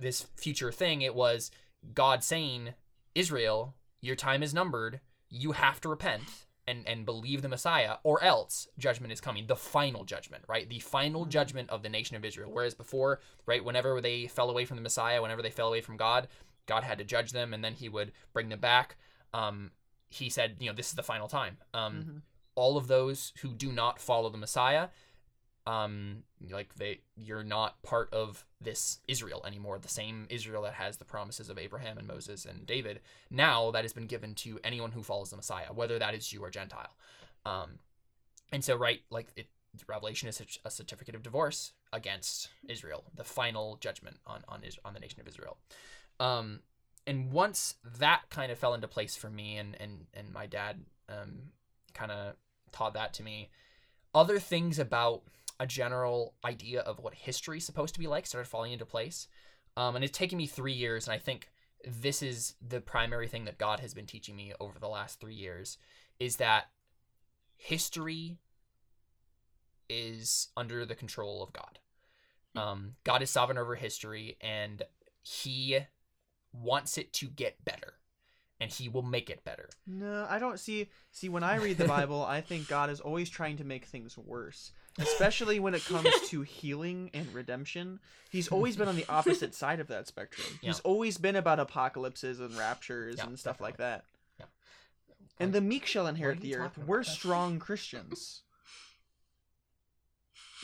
this future thing it was god saying israel your time is numbered. You have to repent and and believe the messiah or else judgment is coming. The final judgment right? The final Mhm. judgment of the nation of israel. Whereas before right whenever they fell away from the messiah whenever they fell away from god god had to judge them and then he would bring them back. Um he said you know this is the final time um Mhm. all of those who do not follow the Messiah, um, like they, you're not part of this Israel anymore. The same Israel that has the promises of Abraham and Moses and David. Now that has been given to anyone who follows the Messiah, whether that is Jew or Gentile. Um, and so, right, like it, Revelation is a certificate of divorce against Israel, the final judgment on on Is- on the nation of Israel. Um, and once that kind of fell into place for me, and and and my dad, um, kind of taught that to me. Other things about a general idea of what history is supposed to be like started falling into place. Um, and it's taken me three years, and I think this is the primary thing that God has been teaching me over the last three years is that history is under the control of God. Um, God is sovereign over history, and He wants it to get better, and He will make it better. no i don't see see when i read the bible i think god is always trying to make things worse especially when it comes to healing and redemption. He's always been on the opposite side of that spectrum. He's always been about apocalypses and raptures Yeah, and stuff like that. Yeah. and the meek shall inherit the earth. we're strong christians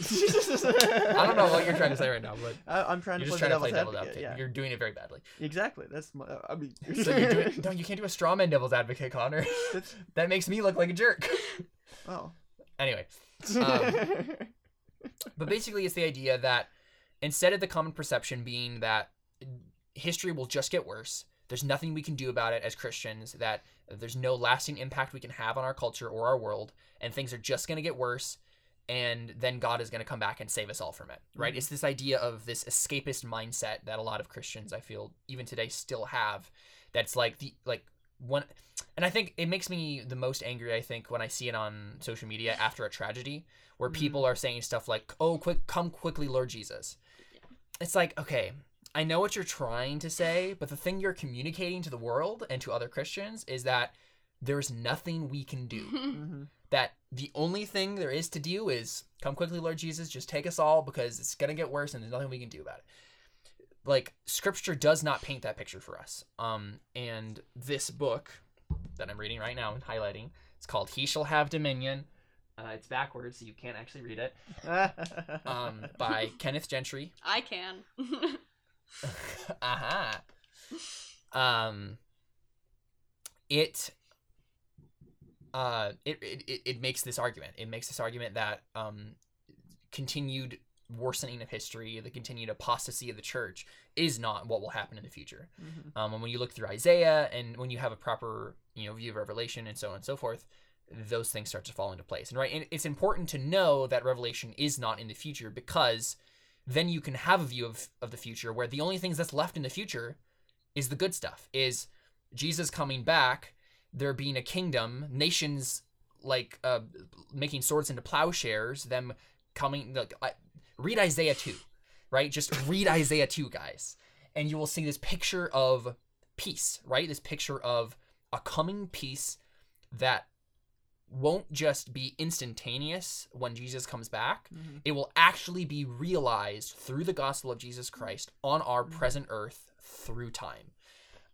I don't know what you're trying to say right now, but I, I'm trying to you're play just trying to play devil's devil's advocate. advocate. Yeah, You're doing it very badly. exactly. That's my, I mean, So you're doing no, you can't do a straw man devil's advocate, Connor. That makes me look like a jerk. oh. Anyway, Um, but basically, it's the idea that instead of the common perception being that history will just get worse, there's nothing we can do about it as Christians, that there's no lasting impact we can have on our culture or our world, and things are just going to get worse, and then God is going to come back and save us all from it, right? Mhm. It's this idea of this escapist mindset that a lot of Christians, I feel, even today still have. That's like the like one, and I think it makes me the most angry. I think when I see it on social media after a tragedy, where Mhm. people are saying stuff like, "Oh, quick, come quickly, Lord Jesus." It's like, okay, I know what you're trying to say, but the thing you're communicating to the world and to other Christians is that there's nothing we can do. hmm that the only thing there is to do is come quickly, Lord Jesus, just take us all because it's gonna get worse and there's nothing we can do about it. Like scripture does not paint that picture for us. Um, and this book that I'm reading right now and highlighting, it's called He Shall Have Dominion. Uh, it's backwards, so you can't actually read it. Um, by Kenneth Gentry. I can. Aha. Um it uh it, it it- makes this argument. It makes this argument that um continued worsening of history, the continued apostasy of the church is not what will happen in the future. Mhm. Um, and when you look through Isaiah and when you have a proper, you know, view of Revelation and so on and so forth, those things start to fall into place. And right, and it's important to know that Revelation is not in the future because then you can have a view of, of the future where the only things that's left in the future is the good stuff. Is Jesus coming back, there being a kingdom, nations like uh, making swords into plowshares, them coming. Like, I, read Isaiah two, right? Just read Isaiah two, guys, and you will see this picture of peace, right? This picture of a coming peace that won't just be instantaneous when Jesus comes back. Mhm. It will actually be realized through the gospel of Jesus Christ on our Mhm. present earth through time.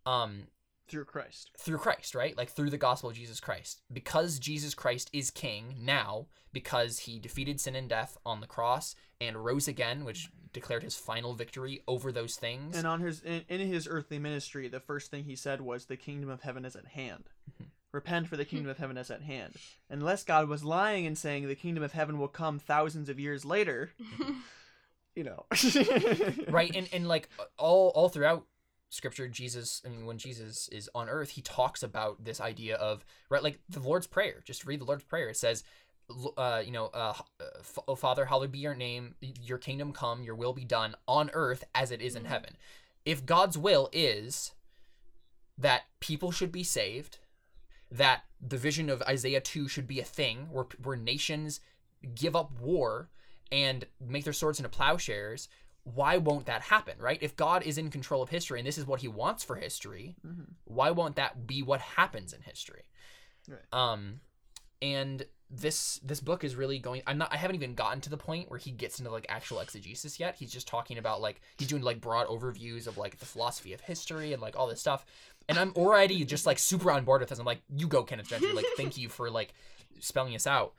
Um, Through Christ. through Christ, right? Like through the gospel of Jesus Christ. Because Jesus Christ is king now, because he defeated sin and death on the cross and rose again, which declared his final victory over those things. And on his in, in his earthly ministry, the first thing he said was, "The kingdom of heaven is at hand. Mhm. Repent, for the kingdom of heaven is at hand." Unless God was lying and saying the kingdom of heaven will come thousands of years later, you know. right and, and like all all throughout scripture jesus i mean when jesus is on earth he talks about this idea of right like the lord's prayer just read the lord's prayer it says uh, you know, uh, oh Father, hallowed be your name. Your kingdom come. Your will be done on earth as it is in Mhm. heaven. If God's will is that people should be saved, that the vision of Isaiah two should be a thing, where where nations give up war and make their swords into plowshares, why won't that happen, right? If God is in control of history and this is what he wants for history, Mhm. why won't that be what happens in history? Right. Um and this this book is really going I'm not I haven't even gotten to the point where he gets into like actual exegesis yet. He's just talking about like he's doing like broad overviews of like the philosophy of history and like all this stuff. And I'm already just like super on board with this. I'm like, you go, Kenneth Gentry. Like, thank you for like spelling this out.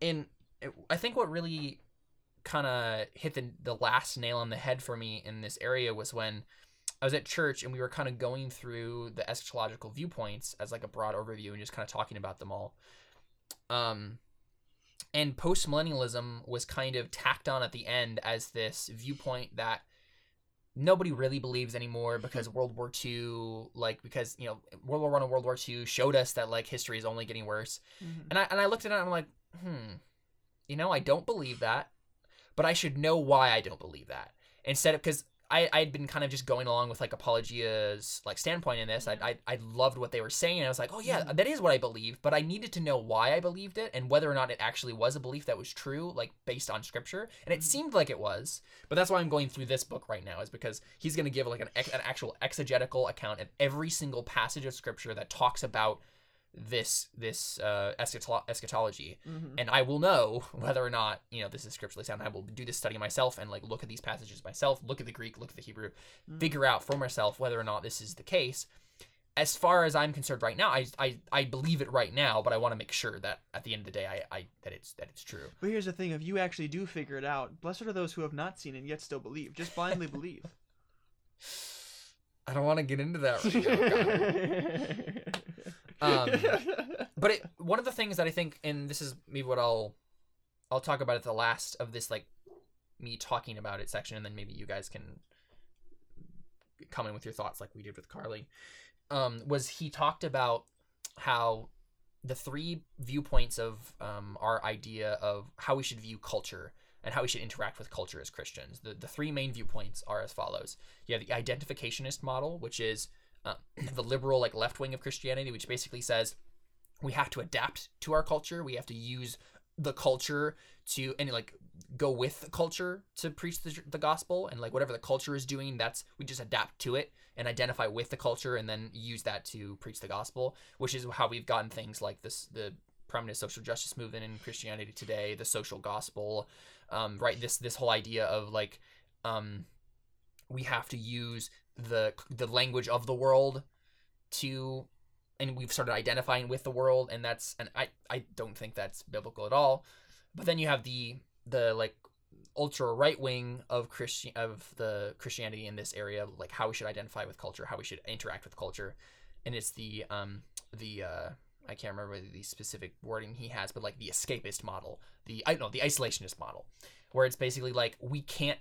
And I think what really kind of hit the the last nail on the head for me in this area was when I was at church and we were kind of going through the eschatological viewpoints as like a broad overview and just kind of talking about them all. Um, and postmillennialism was kind of tacked on at the end as this viewpoint that nobody really believes anymore because World War II, like because you know World War One and World War II showed us that like history is only getting worse. Mhm. And I and I looked at it and I'm like, hmm, you know, I don't believe that, but I should know why I don't believe that. Instead of because I I had been kind of just going along with like Apologia's like standpoint in this. I I, I loved what they were saying. And I was like, oh yeah, Mhm. that is what I believe. But I needed to know why I believed it and whether or not it actually was a belief that was true, like based on scripture. And it Mhm. seemed like it was. But that's why I'm going through this book right now is because he's going to give like an ex- an actual exegetical account of every single passage of scripture that talks about this this uh, eschatolo- eschatology Mhm. and I will know whether or not you know this is scripturally sound. I will do this study myself and like look at these passages myself, look at the Greek, look at the Hebrew, Mhm. figure out for myself whether or not this is the case. As far as I'm concerned, right now, I I, I believe it right now, but I want to make sure that at the end of the day, I, I that it's that it's true. But here's the thing: if you actually do figure it out, blessed are those who have not seen and yet still believe. Just blindly believe. I don't want to get into that Um, but it, one of the things that I think, and this is maybe what I'll I'll talk about at the last of this like me talking about it section, and then maybe you guys can come in with your thoughts like we did with Carly. Um, was he talked about how the three viewpoints of um, our idea of how we should view culture and how we should interact with culture as Christians. The the three main viewpoints are as follows. You have the identificationist model, which is uh, the liberal like left wing of Christianity, which basically says we have to adapt to our culture. We have to use the culture to and like go with the culture to preach the, the gospel and like whatever the culture is doing that's we just adapt to it and identify with the culture and then use that to preach the gospel which is how we've gotten things like this the prominent social justice movement in christianity today the social gospel um, right this this whole idea of like um, we have to use the the language of the world to and we've started identifying with the world and that's and I I don't think that's biblical at all. But then you have the the like ultra right wing of Christian of the Christianity in this area, like how we should identify with culture, how we should interact with culture, and it's the um the uh I can't remember the specific wording he has, but like the escapist model, the I know the isolationist model, where it's basically like we can't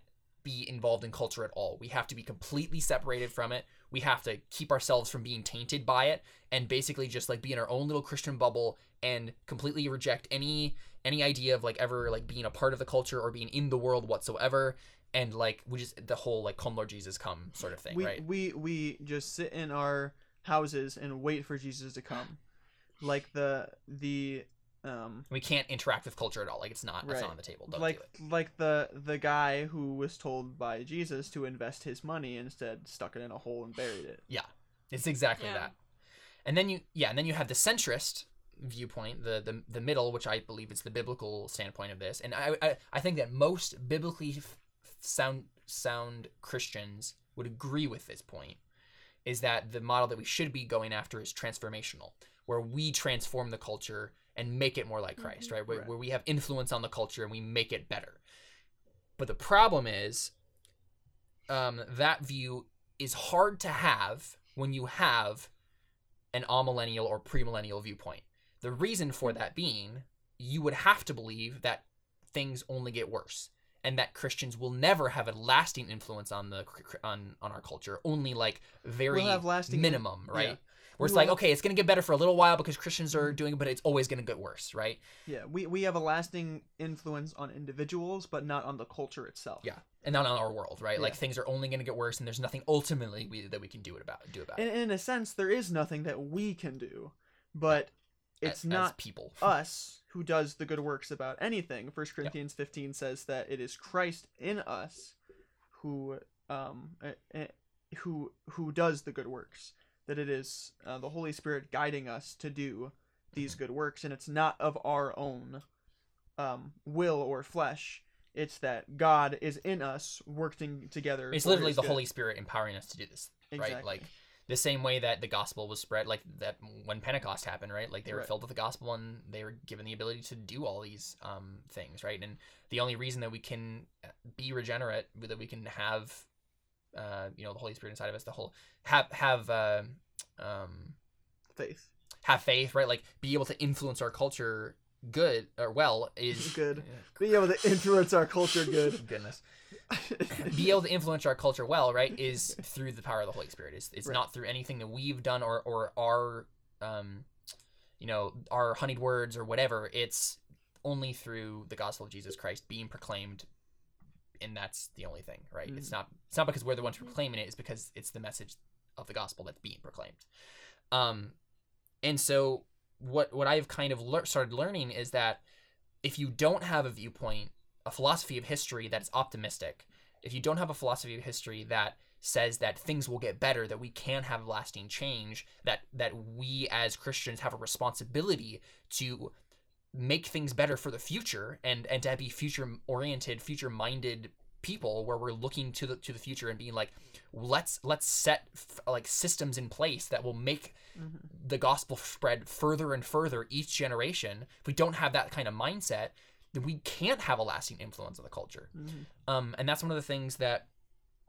be involved in culture at all. We have to be completely separated from it. We have to keep ourselves from being tainted by it and basically just like be in our own little Christian bubble and completely reject any any idea of like ever like being a part of the culture or being in the world whatsoever and like we just the whole like come Lord Jesus come sort of thing, we right? we we just sit in our houses and wait for Jesus to come, like the the um We can't interact with culture at all. Like it's not it's not on the table. Don't like do it. like the the guy who was told by Jesus to invest his money instead stuck it in a hole and buried it. Yeah, it's exactly Yeah. that. And then you yeah, and then you have the centrist viewpoint, the the, the middle, which I believe is the biblical standpoint of this. And I I, I think that most biblically f- sound sound Christians would agree with this point is that the model that we should be going after is transformational, where we transform the culture and make it more like Christ, right? Where, Right. where we have influence on the culture and we make it better. But the problem is um, that view is hard to have when you have an amillennial or premillennial viewpoint. The reason for that being, you would have to believe that things only get worse and that Christians will never have a lasting influence on the on on our culture, only like very We'll lasting- minimum, right? yeah. Where it's like, okay, it's gonna get better for a little while because Christians are doing it, but it's always gonna get worse, right? Yeah, we we have a lasting influence on individuals, but not on the culture itself. Yeah, and not on our world, right? Like things are only gonna get worse, and there's nothing ultimately we, that we can do it about do about it. And in a sense, there is nothing that we can do, but it's as- as not people. us who does the good works about anything. First Corinthians 15 says that it is Christ in us who um eh, eh, who who does the good works. That it is uh, the Holy Spirit guiding us to do these good works, and it's not of our own um, will or flesh. It's that God is in us working together. It's literally the good. Holy Spirit empowering us to do this, right? Exactly. Like the same way that the gospel was spread, like that when Pentecost happened, right? Like they were Right. filled with the gospel and they were given the ability to do all these um, things, right? And the only reason that we can be regenerate, that we can have, uh, you know, the Holy Spirit inside of us, the whole have have uh, um, faith. have faith, right? Like be able to influence our culture good or well is Good. Being able to influence our culture good. Goodness. be able to influence our culture well, right, is through the power of the Holy Spirit. It's, it's Right. not through anything that we've done or, or our, um, you know, our honeyed words or whatever. It's only through the gospel of Jesus Christ being proclaimed, and that's the only thing, right? It's not it's not because we're the ones proclaiming it. It's because it's the message of the gospel that's being proclaimed. Um, and so what what I've kind of lear- started learning is that if you don't have a viewpoint, a philosophy of history that's optimistic, if you don't have a philosophy of history that says that things will get better, that we can have lasting change, that that we as Christians have a responsibility to make things better for the future and and to be future oriented, future minded people where we're looking to the to the future and being like let's let's set f- like systems in place that will make Mhm. the gospel spread further and further each generation if we don't have that kind of mindset then we can't have a lasting influence on the culture Mhm. um, and that's one of the things that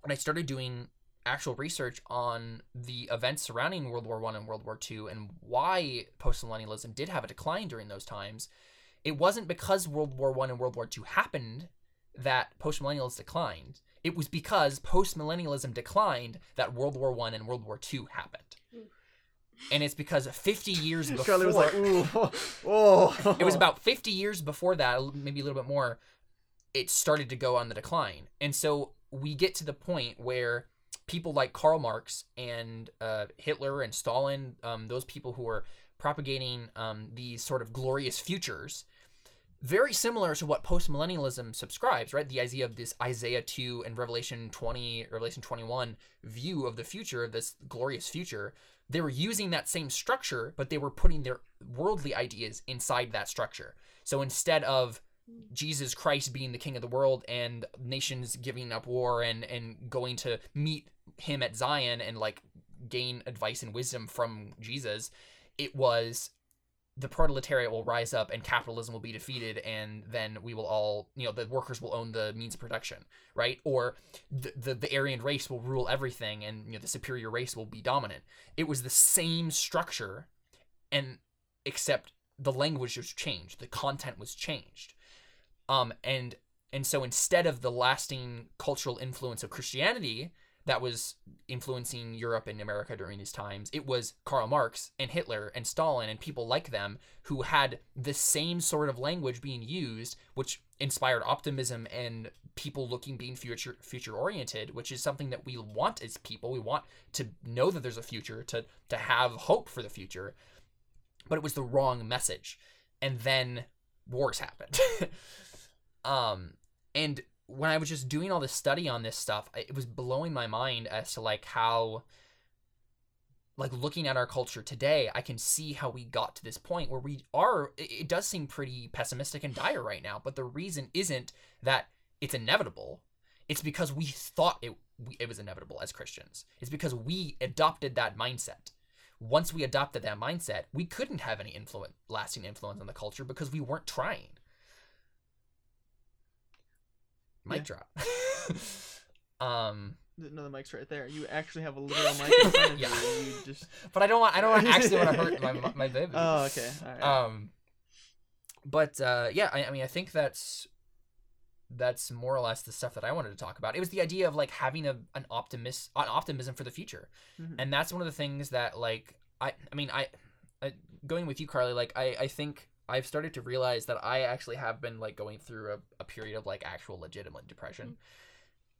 when I started doing actual research on the events surrounding World War One and World War Two and why postmillennialism did have a decline during those times, it wasn't because World War One and World War Two happened that postmillennials declined. It was because postmillennialism declined that World War One and World War Two happened. And it's because 50 years before Charlie was like, "Ooh, oh." it was about 50 years before that maybe a little bit more it started to go on the decline and so we get to the point where people like Karl Marx and uh, Hitler and Stalin, um, those people who were propagating um, these sort of glorious futures, very similar to what postmillennialism subscribes, right? The idea of this Isaiah 2 and Revelation 20, Revelation 21 view of the future, this glorious future. They were using that same structure, but they were putting their worldly ideas inside that structure. So instead of Jesus Christ being the king of the world and nations giving up war and and going to meet him at Zion and like gain advice and wisdom from Jesus, it was the proletariat will rise up and capitalism will be defeated and then we will all you know the workers will own the means of production right? Or the, the, the aryan race will rule everything and you know the superior race will be dominant. It was the same structure and except the language was changed the content was changed. Um and and so instead of the lasting cultural influence of christianity that was influencing Europe and America during these times. It was Karl Marx and Hitler and Stalin and people like them who had the same sort of language being used, which inspired optimism and people looking being future future oriented, which is something that we want as people. We want to know that there's a future, to to have hope for the future. But it was the wrong message. And then wars happened. um and when I was just doing all this study on this stuff, it was blowing my mind as to like how like looking at our culture today, I can see how we got to this point where we are it does seem pretty pessimistic and dire right now, but the reason isn't that it's inevitable. It's because we thought it it was inevitable as Christians. It's because we adopted that mindset. Once we adopted that mindset, we couldn't have any influence lasting influence on the culture because we weren't trying mic Yeah. drop. um, No, the mic's right there. You actually have a literal mic in front of Yeah. you. You just. but I don't want I don't want actually want to hurt my my baby. Oh, okay. All right. Um, but uh, yeah, I, I mean, I think that's that's more or less the stuff that I wanted to talk about. It was the idea of like having a an optimist an optimism for the future, Mhm. and that's one of the things that like I I mean I, I going with you, Carly. Like I I think I've started to realize that I actually have been like going through a, a period of like actual legitimate depression.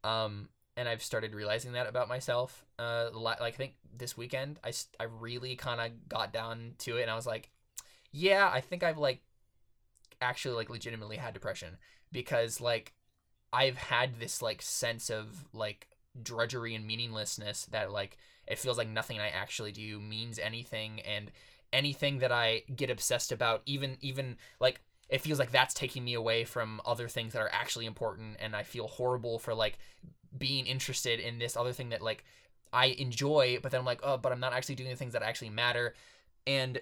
Um, and I've started realizing that about myself. Uh, like I think this weekend, I, I really kind of got down to it, and I was like, yeah, I think I've like actually like legitimately had depression because like I've had this like sense of like drudgery and meaninglessness that like it feels like nothing I actually do means anything, and anything that I get obsessed about, even even like it feels like that's taking me away from other things that are actually important and i feel horrible for like being interested in this other thing that like i enjoy but then i'm like oh but i'm not actually doing the things that actually matter. And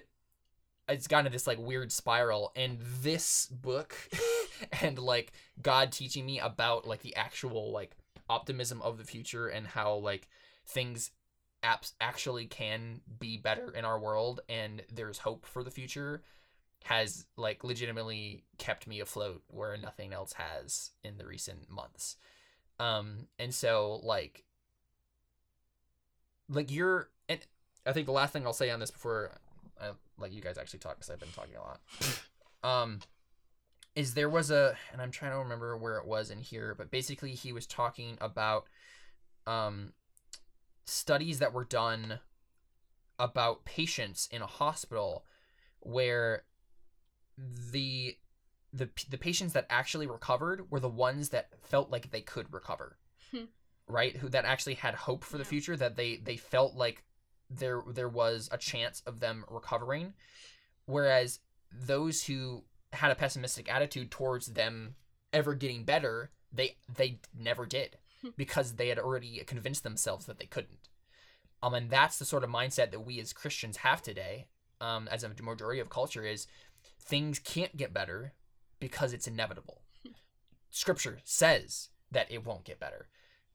it's gotten to this like weird spiral and this book and like god teaching me about like the actual like optimism of the future and how like things apps actually can be better in our world and there's hope for the future has like legitimately kept me afloat where nothing else has in the recent months. Um and so like like you're and I think the last thing I'll say on this before I let you guys actually talk cuz I've been talking a lot. um is there was a and I'm trying to remember where it was in here, but basically he was talking about um studies that were done about patients in a hospital where the the the patients that actually recovered were the ones that felt like they could recover Hmm. right who that actually had hope for the future that they they felt like there there was a chance of them recovering whereas those who had a pessimistic attitude towards them ever getting better they they never did. Because they had already convinced themselves that they couldn't. Um and that's the sort of mindset that we as christians have today um as a majority of culture is things can't get better because it's inevitable. Scripture says that it won't get better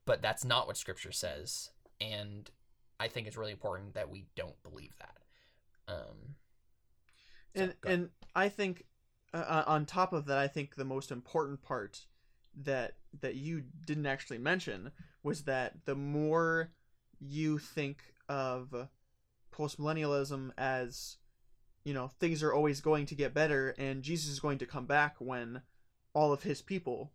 but that's not what scripture says. And i think it's really important that we don't believe that. Um so, and and I think uh, uh, on top of that, I think the most important part that that you didn't actually mention was that the more you think of postmillennialism as you know things are always going to get better and Jesus is going to come back when all of his people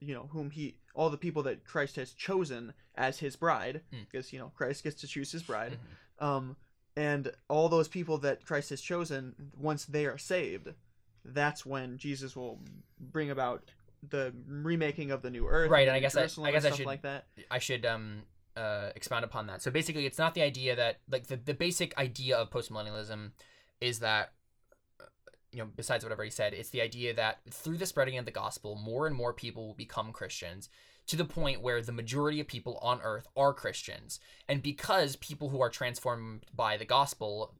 you know whom he all the people that Christ has chosen as his bride Mm. because you know Christ gets to choose his bride Mhm. um and all those people that Christ has chosen once they are saved that's when Jesus will bring about the remaking of the new earth Right, and I guess I- I guess I should- like that I should um uh expound upon that. So basically, it's not the idea that like the the basic idea of postmillennialism is that uh, you know besides what I've already said, it's the idea that through the spreading of the gospel, more and more people will become Christians to the point where the majority of people on earth are Christians. And because people who are transformed by the gospel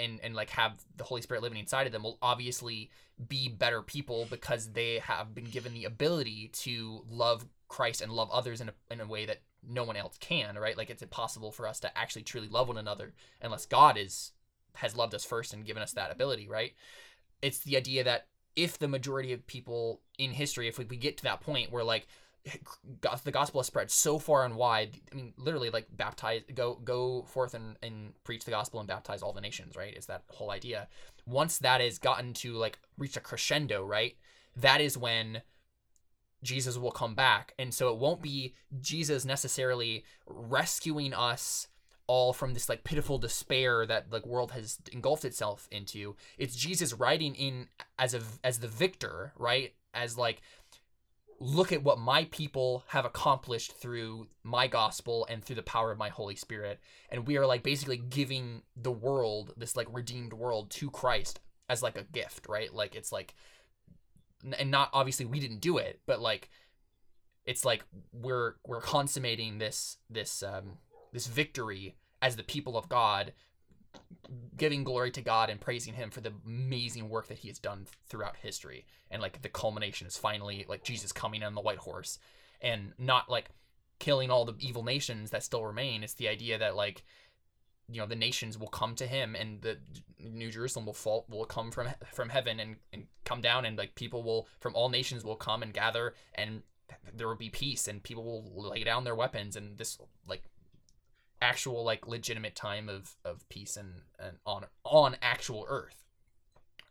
and and like have the Holy Spirit living inside of them will obviously be better people because they have been given the ability to love Christ and love others in a, in a way that no one else can, right? Like it's impossible for us to actually truly love one another unless God is has loved us first and given us that ability, right? It's the idea that if the majority of people in history, if we, we get to that point where like the gospel has spread so far and wide, I mean, literally like baptize, go go forth and, and preach the gospel and baptize all the nations, right? Is that whole idea. Once that has gotten to like reach a crescendo, right? That is when Jesus will come back. And so it won't be Jesus necessarily rescuing us all from this like pitiful despair that like world has engulfed itself into. It's Jesus riding in as a as the victor, right? As like look at what my people have accomplished through my gospel and through the power of my Holy Spirit. And we are like basically giving the world, this like redeemed world to Christ as like a gift, right? Like it's like and not obviously we didn't do it, but like it's like we're we're consummating this this um this victory as the people of God giving glory to God and praising him for the amazing work that he has done throughout history. And like the culmination is finally like Jesus coming on the white horse and not like killing all the evil nations that still remain. It's the idea that like you know the nations will come to him and the new jerusalem will fall will come from from heaven and, and come down and like people will from all nations will come and gather and there will be peace and people will lay down their weapons and this like actual like legitimate time of of peace and and on on actual earth.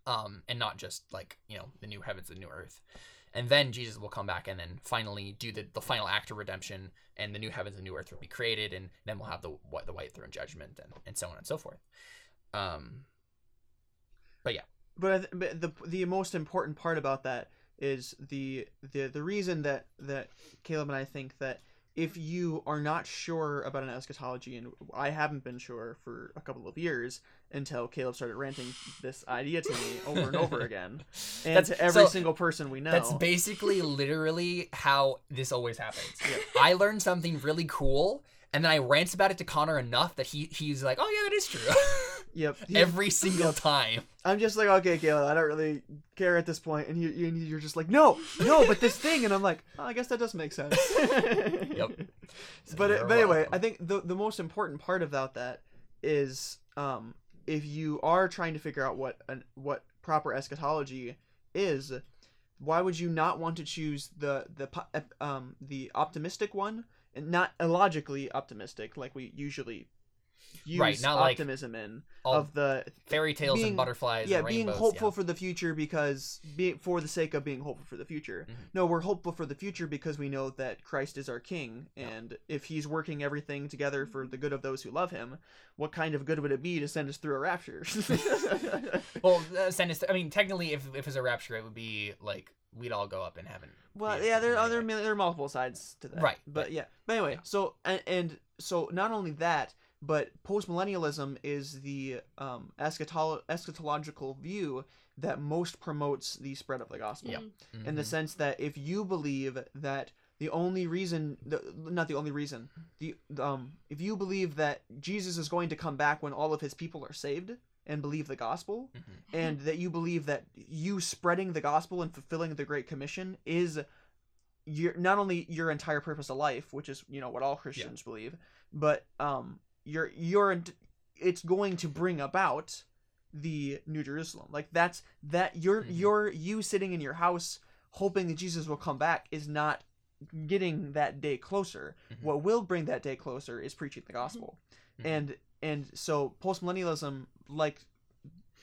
Um and not just like you know the new heavens and new earth. And then jesus will come back and then finally do the, the final act of redemption and the new heavens and new earth will be created and then we'll have the what the white throne judgment and and so on and so forth. Um but, I th- but the the most important part about that is the the the reason that that Caleb and I think that if you are not sure about an eschatology, and I haven't been sure for a couple of years until Caleb started ranting this idea to me over and over again, and That's- to every so single person we know. That's basically literally how this always happens. I learned something really cool, and then I rant about it to Connor enough that he he's like, "Oh yeah, that is true." yep. Every single time. I'm just like, okay, Caleb, I don't really care at this point, and you, you, you're just like, no, no, but this thing, and I'm like, oh, I guess that does make sense. Yep. but You're but anyway. I think the the most important part about that is um if you are trying to figure out what an what proper eschatology is, why would you not want to choose the the um the optimistic one and not illogically optimistic like we usually use Right, not like optimism in of the fairy tales being- and butterflies. yeah and being rainbows, hopeful yeah. for the future because being for the sake of being hopeful for the future Mhm. no we're hopeful for the future because we know that christ is our king and if he's working everything together for the good of those who love him what kind of good would it be to send us through a rapture Well, uh, send us. I mean, technically, if if it's a rapture, it would be like we'd all go up in heaven. well Yeah, there are other there are multiple sides to that Right, but but- yeah but anyway yeah. so and, and so not only that but postmillennialism is the um, eschatolo- eschatological view that most promotes the spread of the gospel Yep. in the Mhm. sense that if you believe that the only reason the, not the only reason the um if you believe that Jesus is going to come back when all of his people are saved and believe the gospel Mhm. and that you believe that you spreading the gospel and fulfilling the great commission is your not only your entire purpose of life which is you know what all Christians believe but um your your it's going to bring about the new Jerusalem like that's that you're Mhm. you're you sitting in your house hoping that Jesus will come back is not getting that day closer. Mhm. What will bring that day closer is preaching the gospel. Mhm. And and so postmillennialism like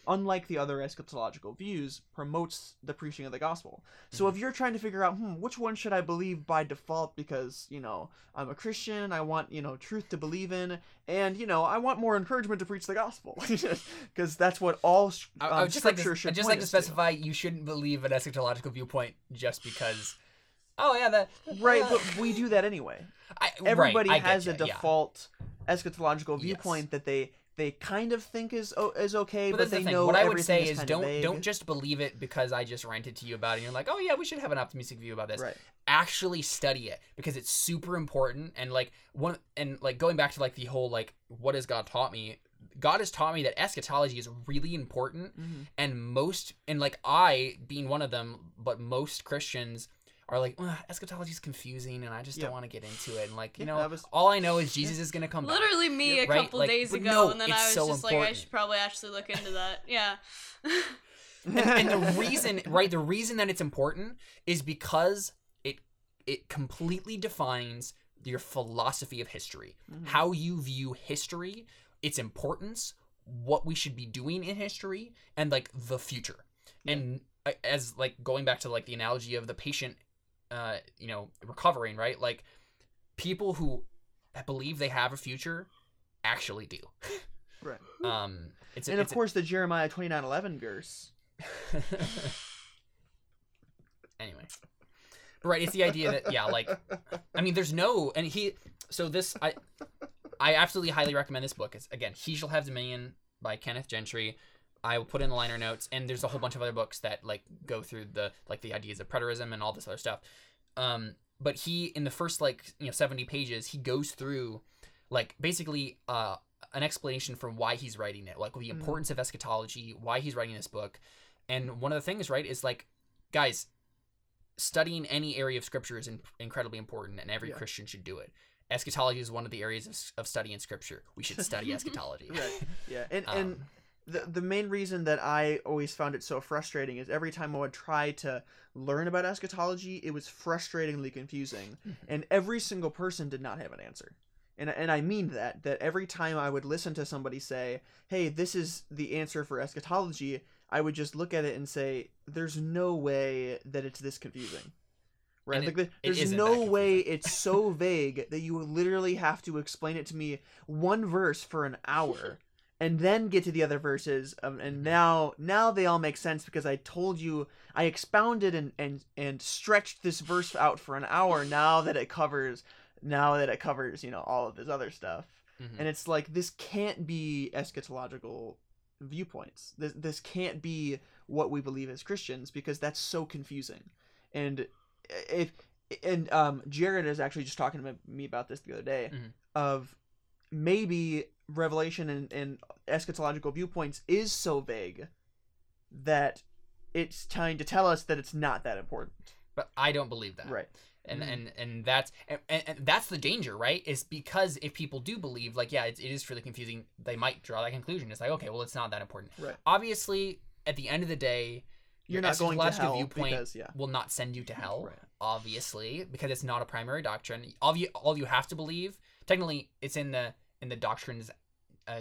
unlike the other eschatological views, promotes the preaching of the gospel. So if you're trying to figure out, hmm, which one should I believe by default because, you know, I'm a Christian, I want, you know, truth to believe in, and, you know, I want more encouragement to preach the gospel. Because that's what all um, I would just like to, should I'd just like to specify you shouldn't believe an eschatological viewpoint just because. Oh yeah, that Right, uh, but we do that anyway. I, Everybody right, has a ya, yeah. default eschatological Yes. viewpoint that they they kind of think is is okay, But but, they the know What I would say is, kinda don't vague. don't just believe it because I just ranted to you about it. and You're like, oh yeah, we should have an optimistic view about this. right. Actually study it because it's super important. And like one and like going back to like the whole like what has God taught me? God has taught me that eschatology is really important hmm and most and like i being one of them but most christians are like "Ugh, eschatology is confusing and i just Yep. don't want to get into it and like you Yeah, know was- all i know is jesus is gonna come back Literally me Yeah, a right? couple Like, days ago, no, and then I was so just like, I should probably actually look into that. Yeah. and, and the reason right the reason that it's important is because it it completely defines your philosophy of history Mhm. how you view history its importance what we should be doing in history and like the future and uh, as like going back to like the analogy of the patient uh you know recovering right? Like people who believe they have a future actually do. Right. um it's a, and of it's a- course the Jeremiah twenty nine eleven verse. anyway. But right it's the idea that yeah like i mean there's no and he so this i i absolutely highly recommend this book. It's again he shall have dominion by kenneth gentry i will put in the liner notes and there's a whole bunch of other books that like go through the like the ideas of preterism and all this other stuff um but he in the first like you know 70 pages he goes through like basically uh an explanation for why he's writing it like the Mhm. importance of eschatology why he's writing this book and one of the things right is like guys studying any area of scripture is in- incredibly important and every Yeah. christian should do it eschatology is one of the areas of, of studying scripture we should study eschatology Right. Yeah. And and Um, the the main reason that I always found it so frustrating is every time I would try to learn about eschatology, it was frustratingly confusing, Mhm. and every single person did not have an answer. And and I mean that that every time I would listen to somebody say, "Hey, this is the answer for eschatology," I would just look at it and say, "There's no way that it's this confusing." Right? And Like the- there's no way it's so vague that you literally have to explain it to me one verse for an hour and then get to the other verses um, and now now they all make sense because i told you i expounded and and and stretched this verse out for an hour now that it covers now that it covers you know all of this other stuff Mhm. and it's like this can't be eschatological viewpoints this this can't be what we believe as christians because that's so confusing and if and um jared is actually just talking to me about this the other day Mhm. of maybe revelation and, and eschatological viewpoints is so vague that it's trying to tell us that it's not that important. But i don't believe that. Right. And Mhm. and and that's and, and, and that's the danger right? Is because if people do believe like yeah it, it is really confusing they might draw that conclusion. It's like okay well it's not that important. Right. obviously at the end of the day you're your not going to eschatological hell viewpoint because yeah. will not send you to hell Right. obviously because it's not a primary doctrine. All you all you have to believe technically it's in the in the doctrines uh,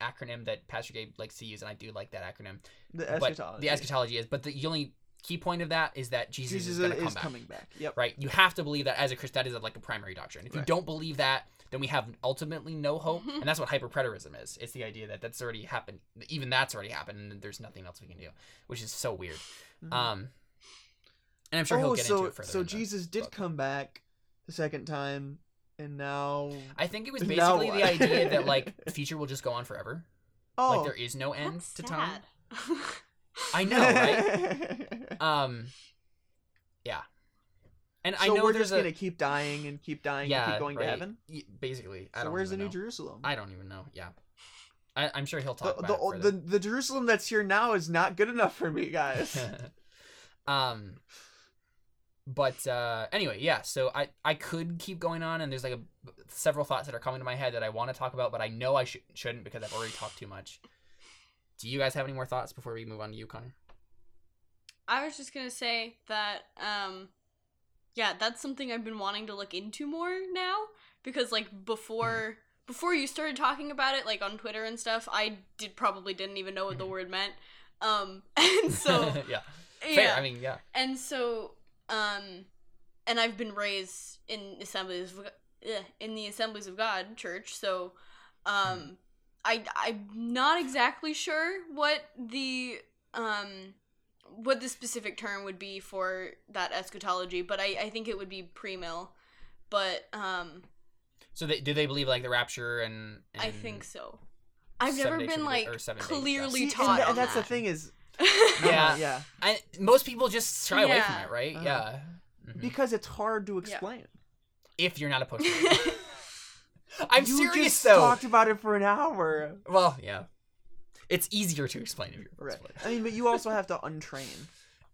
acronym that pastor gabe likes to use and i do like that acronym the but eschatology the eschatology is but the, the only key point of that is that jesus, jesus is going to come is back coming back yep right? You have to believe that as a Christian, that is like a primary doctrine. If you don't believe that, then we have ultimately no hope, and that's what hyperpreterism is. It's the idea that that's already happened. Even that's already happened, and there's nothing else we can do, which is so weird. Mhm. Um, and I'm sure he'll oh, get so into it further. so Jesus did book. come back the second time, and now I think it was basically the idea that like the future will just go on forever. oh, Like there is no end That's to time. I know, right? um, yeah. And I know we're just a gonna keep dying and keep dying yeah, and keep going right. to heaven. Y- Basically, I So don't where's the New know. Jerusalem? I don't even know. Yeah, I, I'm sure he'll talk the, about it the, further. the Jerusalem that's here now is not good enough for me, guys. um, but uh, anyway, yeah. So I I could keep going on, and there's like a, several thoughts that are coming to my head that I want to talk about, but I know I sh- shouldn't because I've already talked too much. Do you guys have any more thoughts before we move on to you, Connor? I was just gonna say that, um, yeah, that's something I've been wanting to look into more now because, like, before before you started talking about it, like on Twitter and stuff, I did probably didn't even know what Mm-hmm. the word meant. Um, and so yeah, yeah, fair. I mean, yeah. and so um, and I've been raised in assemblies of, eh, in the Assemblies of God church, so um, I I'm not exactly sure what the um what the specific term would be for that eschatology, but I I think it would be pre-mill, but um. So they, do they believe like the rapture and? I think so. I've never been like or seven day clearly See, and taught tha- on that's the thing is Yeah. uh, yeah I, most people just shy away from Yeah. it, right? Uh-huh. Yeah. Mhm. because it's hard to explain. If you're not a post. I'm you serious just though. talked about it for an hour. Well, yeah. It's easier to explain if you're a Right. post I mean, but you also have to untrain.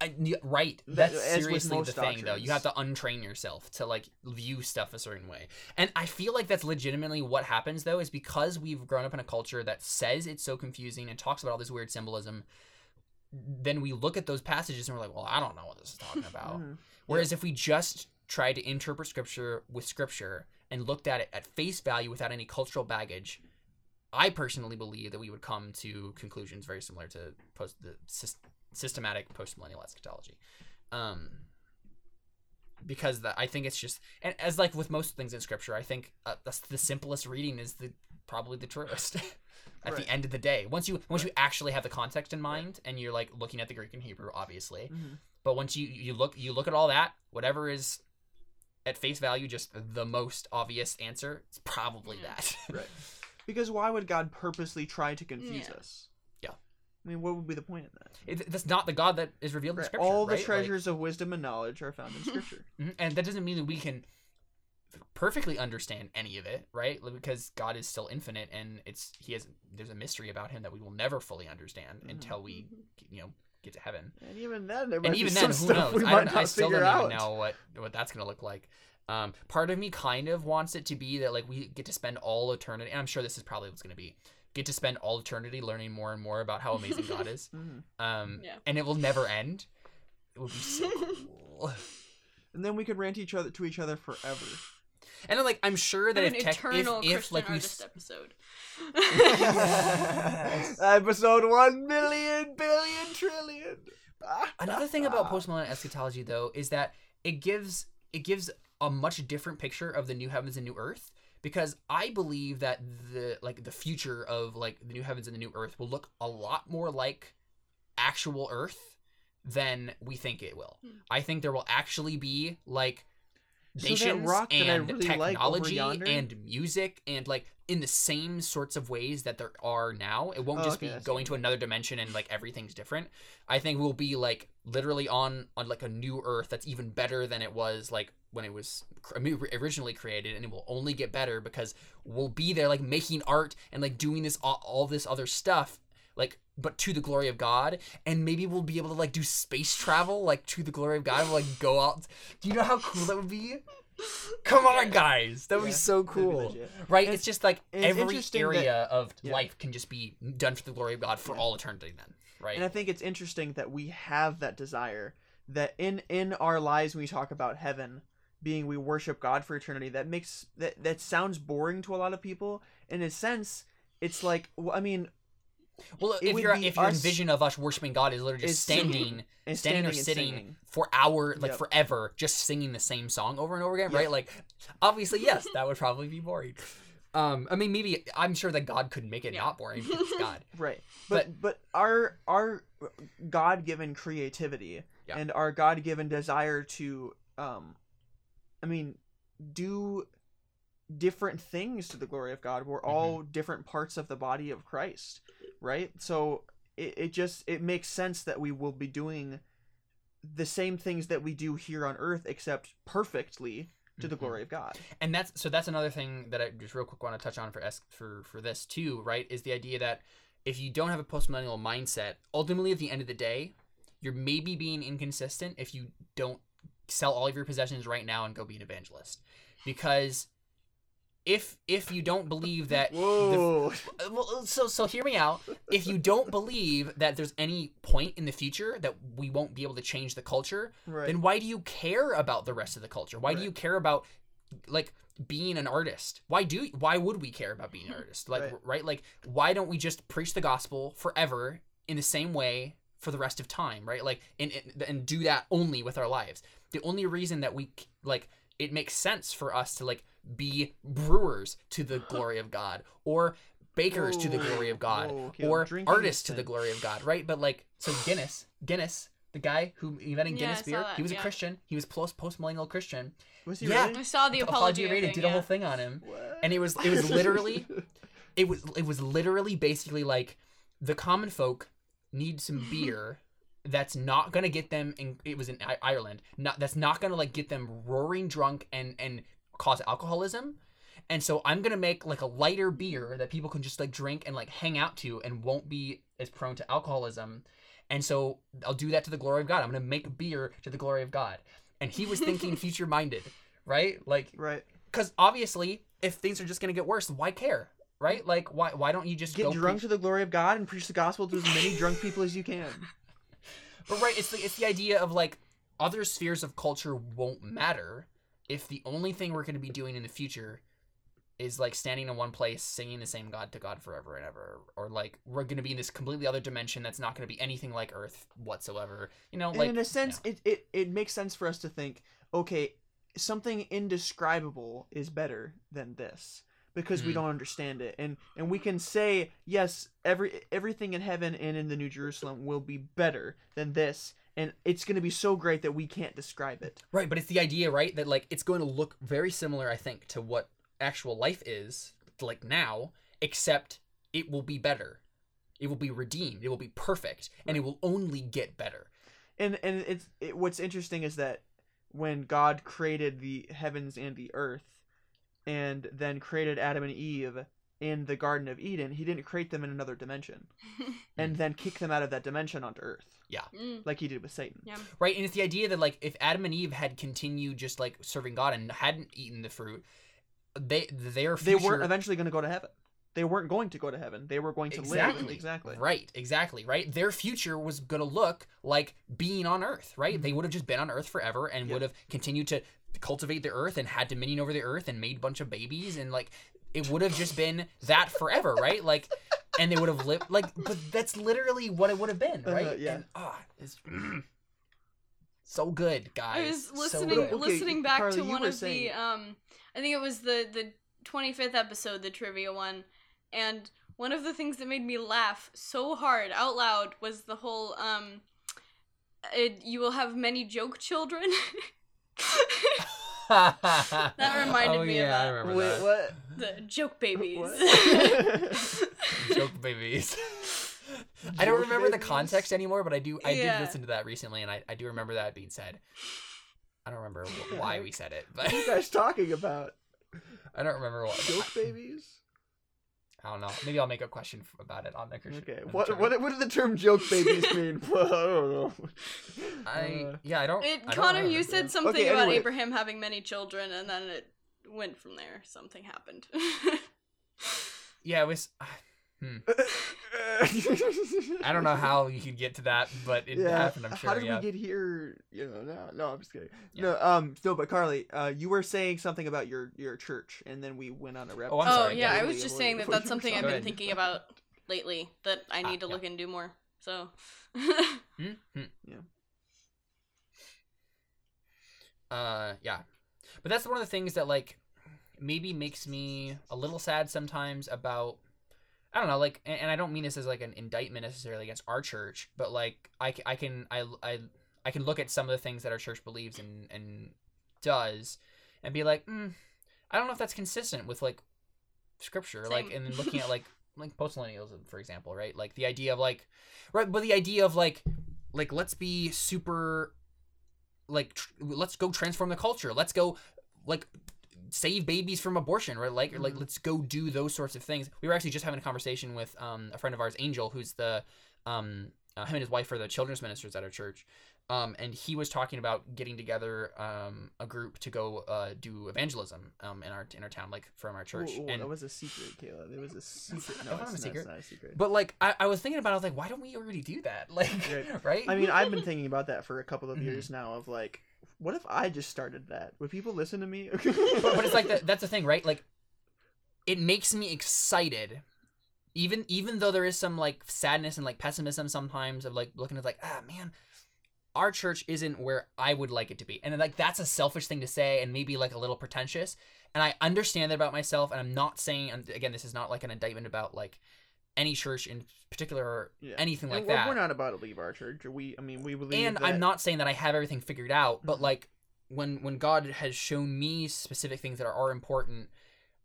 I, y- right. That- That's as with seriously the most thing, though. You have to untrain yourself to like view stuff a certain way, and I feel like that's legitimately what happens, though, is because we've grown up in a culture that says it's so confusing and talks about all this weird symbolism. Then we look at those passages and we're like, "Well, I don't know what this is talking about." Mhm. Whereas if we just tried to interpret scripture with scripture and looked at it at face value without any cultural baggage, I personally believe that we would come to conclusions very similar to post the sys- systematic postmillennial eschatology. Um, because that I think it's just and as like with most things in scripture, I think uh, that's the simplest reading is the probably the truest. At Right. the end of the day, once you once you actually have the context in mind and you're like looking at the Greek and Hebrew, obviously, Mhm. but once you you look you look at all that, whatever is at face value just the most obvious answer, it's probably Mhm. that. Right. Because why would God purposely try to confuse Yeah. us? Yeah. I mean, what would be the point of that? It, that's not the God that is revealed in Right. Scripture. All the right? Like- treasures of wisdom and knowledge are found in Scripture. Mhm, and that doesn't mean that we can perfectly understand any of it, right? Because God is still infinite, and it's he has there's a mystery about him that we will never fully understand Mhm. until we you know get to heaven. and even then, there might and be even some then, who stuff knows? we I, might don't, I still don't out. even know what what that's gonna look like. Um, part of me kind of wants it to be that like we get to spend all eternity. And I'm sure this is probably what's gonna be. Get to spend all eternity learning more and more about how amazing God is. Mhm. Um, Yeah. and it will never end. It would be so cool. And then we could rant each other to each other forever. And then, like, I'm sure that an if tech, if, eternal if Christian like we artist episode. Episode one million billion trillion. Another thing about postmillennial eschatology, though, is that it gives it gives a much different picture of the new heavens and new earth. Because I believe that the like the future of like the new heavens and the new earth will look a lot more like actual Earth than we think it will. Hmm. I think there will actually be like So that nations rock and really technology yonder? and music and like in the same sorts of ways that there are now. It won't Oh, just okay, be going to another dimension and like everything's different. I think we'll be like literally on on like a new Earth that's even better than it was like when it was originally created, and it will only get better because we'll be there like making art and like doing this all, all this other stuff like but to the glory of God and maybe we'll be able to like do space travel like to the glory of God we'll like go out. Do you know how cool that would be? Come on guys. That would be so that'd be cool. right? And it's just like it's every interesting that- area of Yeah. life can just be done for the glory of God for Yeah. all eternity then right? And I think it's interesting that we have that desire that in in our lives when we talk about heaven being we worship God for eternity that makes that that sounds boring to a lot of people. In a sense it's like well, I mean well it if would your if your vision of us worshiping God is literally just is singing standing standing, or sitting singing. for hour like Yep. forever just singing the same song over and over again Yep. right like obviously yes that would probably be boring um i mean maybe i'm sure that god could make it Yeah. not boring it's god Right. But but our our God given creativity Yeah. and our God given desire to um I mean do different things to the glory of God. We're all different parts of the body of Christ. Right? So it, it just it makes sense that we will be doing the same things that we do here on earth except perfectly to the Mhm. glory of God. and that's so that's another thing that i just real quick want to touch on for for for this too right is the idea that if you don't have a postmillennial mindset ultimately at the end of the day you're maybe being inconsistent if you don't sell all of your possessions right now and go be an evangelist because if if you don't believe that Whoa. Uh, well, so so hear me out. If you don't believe that there's any point in the future that we won't be able to change the culture, right. then why do you care about the rest of the culture? Why do you care about like being an artist. Why do why would we care about being an artist? Like Right. right. Like why don't we just preach the gospel forever in the same way for the rest of time, right? Like and and, and do that only with our lives. The only reason that we like it makes sense for us to like be brewers to the glory of God or bakers to the glory of God whoa, Caleb, or artists is to the glory of God, right? But like so Guinness, Guinness, the guy who invented Guinness saw beer, that, he was a. Christian. He was post post millennial Christian. Was he Yeah. really? I saw the Apologia Radio thing, did a whole thing on him. What? And it was it was literally it was it was literally basically like the common folk need some beer that's not gonna get them in it was in Ireland not that's not gonna like get them roaring drunk and and cause alcoholism. And so I'm gonna make like a lighter beer that people can just like drink and like hang out to and won't be as prone to alcoholism. And so I'll do that to the glory of God. I'm gonna make beer to the glory of God. And he was thinking future minded right? Like right. because obviously if things are just gonna get worse why care right? Like why why don't you just Get go drunk preach- to the glory of God and preach the gospel to as many drunk people as you can. but right it's the it's the idea of like other spheres of culture won't matter if the only thing we're gonna be doing in the future is like standing in one place singing the same god to god forever and ever or like we're gonna be in this completely other dimension that's not gonna be anything like earth whatsoever you know and like in a sense, it, it it makes sense for us to think, okay, something indescribable is better than this because we Mm. don't understand it, and and we can say yes, every everything in heaven and in the New Jerusalem will be better than this, and it's going to be so great that we can't describe it. Right, but it's the idea, right, that like it's going to look very similar, I think, to what actual life is like now, except it will be better. It will be redeemed. It will be perfect, and it will only get better. and and it's it, what's interesting is that when God created the heavens and the earth, and then created Adam and Eve in the Garden of Eden, He didn't create them in another dimension, and then kick them out of that dimension onto Earth, Mm, like He did with Satan. yeah. Right, and it's the idea that like if Adam and Eve had continued just like serving God and hadn't eaten the fruit, they their future... They weren't eventually going to go to heaven. They weren't going to go to heaven. They were going to exactly live. Exactly. right exactly right their future was gonna look like being on earth right Mm-hmm. they would have just been on earth forever and Yep. would have continued to cultivate the earth and had dominion over the earth and made a bunch of babies and like it would have just been that forever right like and they would have lived like but that's literally what it would have been right Uh, yeah. and ah it's so good guys I was listening good. Okay, listening back Carly, to one of saying- the um I think it was the the 25th episode, the trivia one, and one of the things that made me laugh so hard out loud was the whole um it, you will have many joke children. that reminded oh, me of yeah, I remember Wait, that. what? The joke babies. Joke babies. I don't remember the context anymore, but I do. I Yeah. did listen to that recently, and I, I do remember that being said. I don't remember wh- why we said it, but what are you guys talking about? I don't remember what. Joke babies? I don't know. Maybe I'll make a question f- about it on the Christian. Okay. on the What term. what what does the term joke babies mean? I don't know. I Uh, yeah, I don't. It, I don't Connor, know. you said something Okay, about anyway. Abraham having many children, and then it went from there. Something happened. Yeah, it was. I don't know how you could get to that, but it yeah. happened. I'm sure. How did yeah. we get here? You know, no, no, I'm just kidding. Yeah. No, um, no, but Carly, uh, you were saying something about your your church, and then we went on a rep. Oh, I'm oh yeah, I was just saying that that's something I've been thinking about lately that I Ah, need to yeah. look into more. So Hmm? Hmm. Yeah. Uh, yeah. But that's one of the things that like maybe makes me a little sad sometimes about I don't know, like, and, I don't mean this as like an indictment necessarily against our church, but like I, I can I, I I can look at some of the things that our church believes and and does and be like, mm, I don't know if that's consistent with like scripture, like, and then looking at like like postmillennialism, for example, right? Like the idea of like, right, but the idea of like, like let's be super, like tr- let's go transform the culture. Let's go, like save babies from abortion, right? Like, like Mhm. let's go do those sorts of things. We were actually just having a conversation with um, a friend of ours, Angel, who's the um, uh, him and his wife are the children's ministers at our church. Um, and he was talking about getting together um, a group to go uh, do evangelism um, in our in our town, like from our church. Ooh, ooh, and that was a secret, Caleb. It was a secret. No, it's a not, secret. not a secret. But like I, I was thinking about, it, I was like, why don't we already do that? Like, Right. right? I mean, I've been thinking about that for a couple of Mhm. years now. Of like, what if I just started that? Would people listen to me? but, but it's like the, that's the thing, right? Like, it makes me excited, even even though there is some like sadness and like pessimism sometimes of like looking at like ah man, our church isn't where I would like it to be, and like that's a selfish thing to say and maybe like a little pretentious, and I understand that about myself, and I'm not saying and again this is not like an indictment about like any church in particular or Yeah. anything like And that. we're not about to leave our church. We, I mean, we believe. and that, I'm not saying that I have everything figured out, but Mhm. like when when God has shown me specific things that are, are important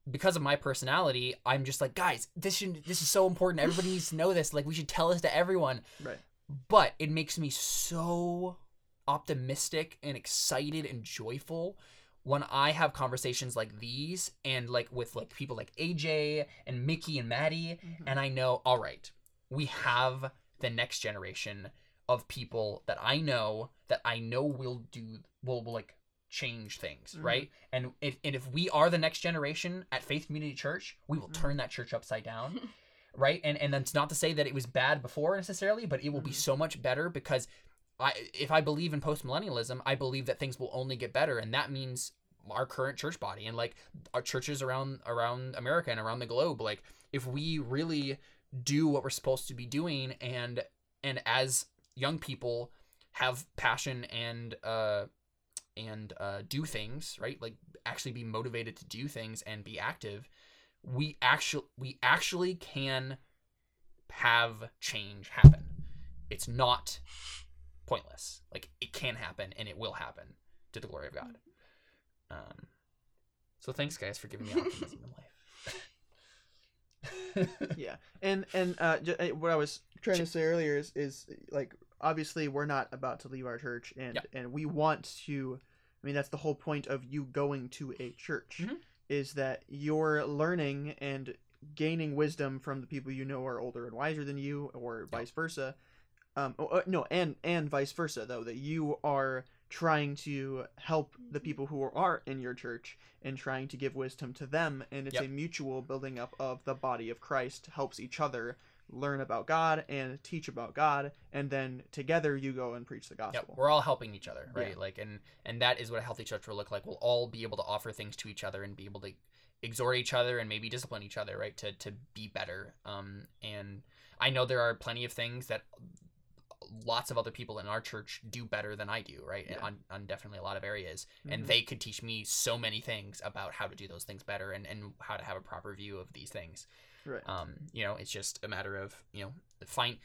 because of my personality, I'm just like, guys, this should this is so important. Everybody needs to know this. Like we should tell this to everyone. Right. But it makes me so optimistic and excited and joyful when I have conversations like these and like with like people like AJ and Mickey and Maddie Mhm. and I know, all right, we have the next generation of people that I know that I know will do will, will like change things, Mhm. right? And if and if we are the next generation at Faith Community Church, we will Mhm. turn that church upside down. right? And and that's not to say that it was bad before necessarily, but it will be Mhm. so much better because I if I believe in postmillennialism, I believe that things will only get better and that means our current church body and like our churches around around America and around the globe. Like if we really do what we're supposed to be doing and and as young people have passion and uh and uh do things right? Like actually be motivated to do things and be active we actually we actually can have change happen. It's not pointless. Like it can happen and it will happen to the glory of god um so thanks guys for giving me optimism in life yeah and and uh, j- uh, what i was trying to say earlier is is like obviously we're not about to leave our church and Yeah. and we want to i mean that's the whole point of you going to a church Mhm. is that you're learning and gaining wisdom from the people you know are older and wiser than you or vice versa um oh, uh, no and and vice versa though that you are trying to help the people who are in your church and trying to give wisdom to them and it's Yep. a mutual building up of the body of christ helps each other learn about god and teach about god and then together you go and preach the Yep, gospel we're all helping each other, right? Yeah. Like, and and that is what a healthy church will look like. We'll all be able to offer things to each other and be able to exhort each other and maybe discipline each other, right? To to be better. Um, and I know there are plenty of things that lots of other people in our church do better than I do, right? Yeah. On on definitely a lot of areas, and Mhm. they could teach me so many things about how to do those things better and and how to have a proper view of these things. right Um, you know, it's just a matter of you know find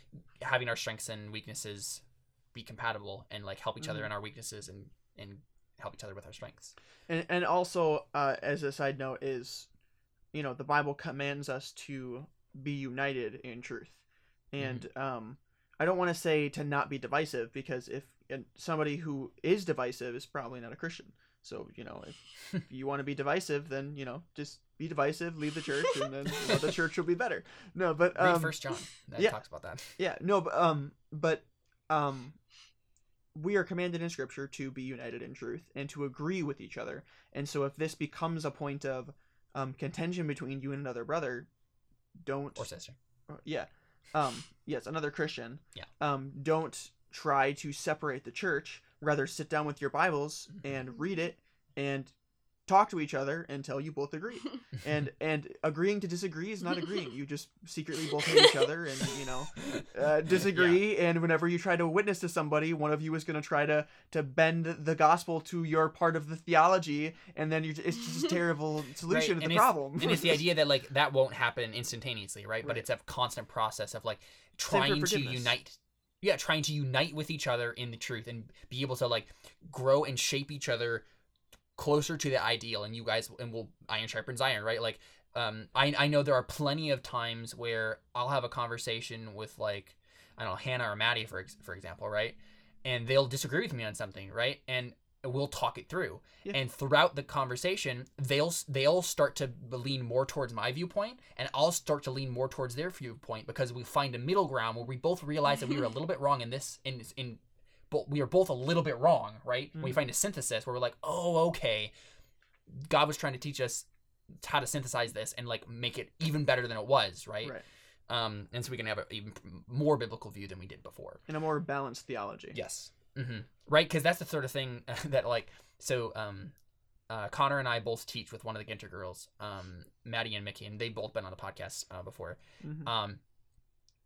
having our strengths and weaknesses be compatible and like help each other Mhm. in our weaknesses and and help each other with our strengths. and and also uh, as a side note is you know the bible commands us to be united in truth and um i don't want to say to not be divisive because if and somebody who is divisive is probably not a christian so you know if, if you want to be divisive then you know just be divisive leave the church and then you know, the church will be better no but Read um, First John that yeah. talks about that. yeah, no, but um, but um, we are commanded in Scripture to be united in truth and to agree with each other. And so, if this becomes a point of um, contention between you and another brother, don't Or sister. yeah, um, yes, another Christian, Yeah. um, don't try to separate the church. Rather, sit down with your Bibles Mhm. and read it and talk to each other until you both agree. And and agreeing to disagree is not agreeing. You just secretly both hate each other and you know uh, disagree. And whenever you try to witness to somebody one of you is going to try to to bend the gospel to your part of the theology. And then you it's just a terrible solution Right, to and the it's- problem. and it's the idea that like that won't happen instantaneously, right? But it's a constant process of like trying to unite. Yeah, trying to unite with each other in the truth and be able to like grow and shape each other closer to the ideal. And you guys and we'll iron sharpens iron, right? Like, um, I I know there are plenty of times where I'll have a conversation with like I don't know Hannah or Maddie for for example, right? And they'll disagree with me on something, right? And we'll talk it through. Yeah. And throughout the conversation, they'll they'll start to lean more towards my viewpoint, and I'll start to lean more towards their viewpoint because we find a middle ground where we both realize that we were a little bit wrong in this in in but we are both a little bit wrong, right? We Mhm. find a synthesis where we're like, oh, okay, God was trying to teach us how to synthesize this and like make it even better than it was, right? right Um, and so we can have an even more biblical view than we did before. in a more balanced theology Yes. hmm Right, because that's the sort of thing that like so um. Uh, Connor and I both teach with one of the Ginter girls, um, Maddie and Mickey, and they've both been on the podcast uh, before. Mhm. Um,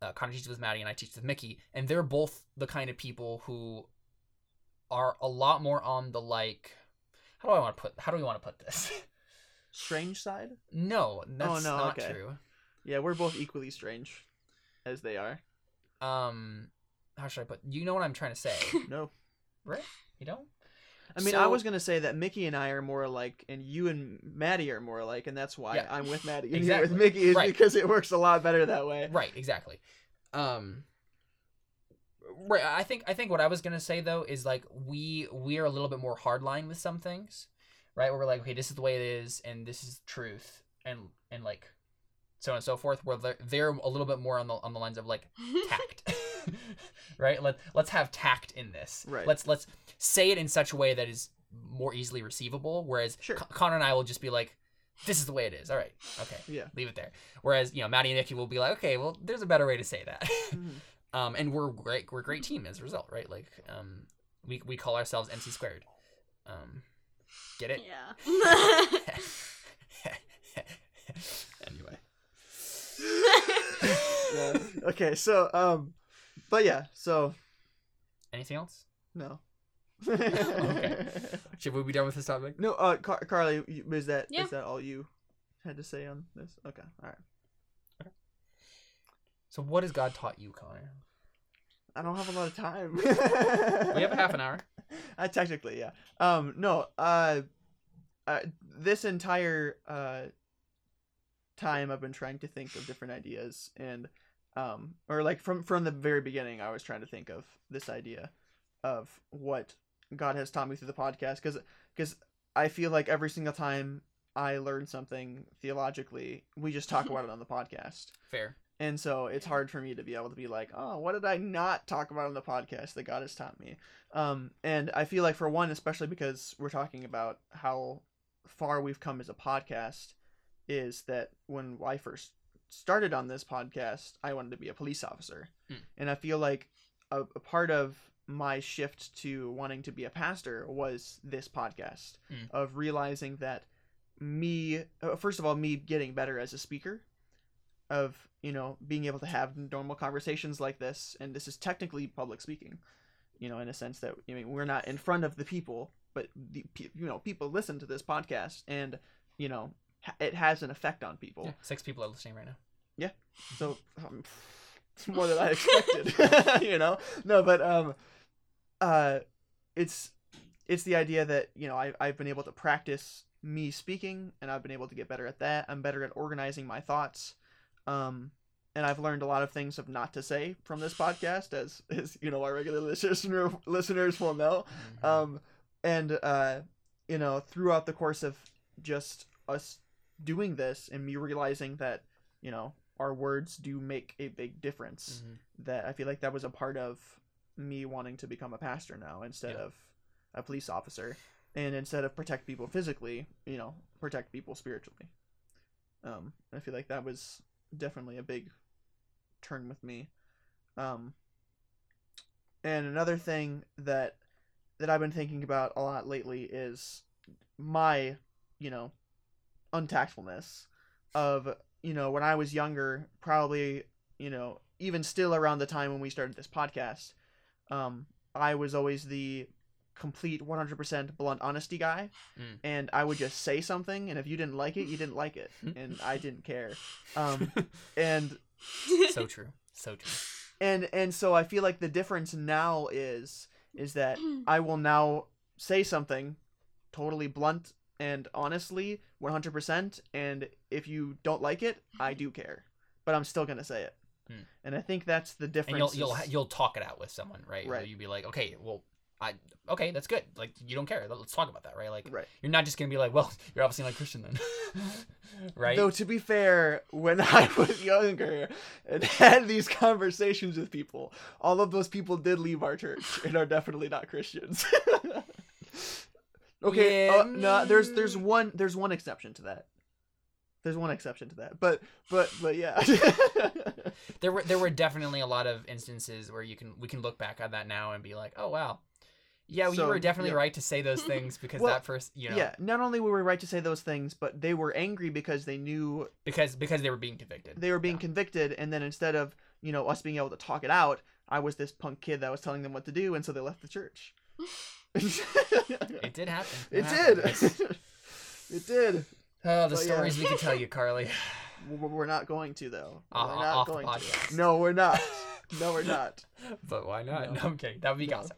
uh, Connor teaches with Maddie, and I teach with Mickey, and they're both the kind of people who are a lot more on the like. How do I want to put? How do we want to put this? Strange side. no, that's no, not okay. true. Yeah, we're both equally strange, as they are. Um, how should I put? You know what I'm trying to say, No, right? You don't. I mean I was gonna say that Mickey and I are more alike, and you and Maddie are more alike, and that's why Yeah. I'm with Maddie and Exactly. you're with Mickey is Right. because it works a lot better that way. Right, exactly. Um right, I think I think what I was going to say though is like we we are a little bit more hardline with some things, right? Where we're like, okay, this is the way it is and this is truth and and like so on and so forth where they're, they're a little bit more on the on the lines of like tact. right? Let let's have tact in this. Right. Let's let's say it in such a way that is more easily receivable whereas Sure. Con- Connor and I will just be like this is the way it is. All right. Okay Yeah. leave it there. Whereas you know Maddie and Nikki will be like, okay, well, there's a better way to say that. Mhm. um, and we're great. We're a great team as a result, right? Like, um, we we call ourselves MC squared. Um, get it? yeah. anyway, yeah. Okay, so um, but yeah, so anything else? no. Okay. Should we be done with this topic? No, uh, Car- Carly, you- is that is Yeah. that all you had to say on this? Okay, all right. So, what has God taught you, Connor? I don't have a lot of time. We have a half an hour. Uh, technically, yeah. Um, no. Uh, uh, this entire uh time I've been trying to think of different ideas, and um, or like from from the very beginning, I was trying to think of this idea of what God has taught me through the podcast, because because I feel like every single time I learn something theologically, we just talk about it on the podcast. Fair. And so it's hard for me to be able to be like, oh, what did I not talk about on the podcast that God has taught me? Um, and I feel like for one, especially because we're talking about how far we've come as a podcast, is that when I first started on this podcast, I wanted to be a police officer, Hmm. and I feel like a, a part of my shift to wanting to be a pastor was this podcast Hmm. of realizing that me uh, first of all me getting better as a speaker of you know being able to have normal conversations like this and this is technically public speaking you know in a sense that I mean we're not in front of the people but the you know people listen to this podcast and you know it has an effect on people Yeah, six people are listening right now. Yeah, so um, it's more than I expected. you know, no, but um, uh, it's it's the idea that you know I I've been able to practice me speaking, and I've been able to get better at that. I'm better at organizing my thoughts, um, and I've learned a lot of things of not to say from this podcast, as as you know our regular listener listeners will know Mhm. um and uh you know throughout the course of just us doing this and me realizing that you know our words do make a big difference Mhm. that i feel like that was a part of me wanting to become a pastor now instead Yeah. of a police officer and instead of protect people physically you know protect people spiritually um i feel like that was definitely a big turn with me um and another thing that that I've been thinking about a lot lately is my, you know, untactfulness of, you know, when I was younger, probably, you know, even still around the time when we started this podcast, um, I was always the complete 100% blunt honesty guy Mm. and I would just say something and if you didn't like it, you didn't like it and I didn't care. Um and so true. So true. and and so I feel like the difference now is is that I will now say something totally blunt and honestly 100% and if you don't like it I do care but I'm still going to say it. Hmm. And I think that's the And difference. you'll you'll you'll talk it out with someone, right? Right. You'd be like, okay, well, I okay, that's good. Like you don't care. Let's talk about that, right? Like right. you're not just gonna be like, well, you're obviously not Christian then, right? Though to be fair, when I was younger and had these conversations with people, all of those people did leave our church and are definitely not Christians. Okay, Yeah, uh, no, there's there's one there's one exception to that. There's one exception to that, but but but yeah. there were there were definitely a lot of instances where you can we can look back on that now and be like, oh wow, Yeah, you So, were definitely yeah. right to say those things because Well, that first, you know, Yeah, not only were we right to say those things, but they were angry because they knew because because they were being convicted. they were being Yeah. convicted, and then instead of you know us being able to talk it out, I was this punk kid that was telling them what to do, and so they left the church. It did happen. It happened. did. it did. Oh, the But yeah. stories we could tell you, Carly. We're not going to though. We're Uh, not off the going to. No, we're not. No, we're not. But why not? No. No, I'm kidding. That would be No. gossip.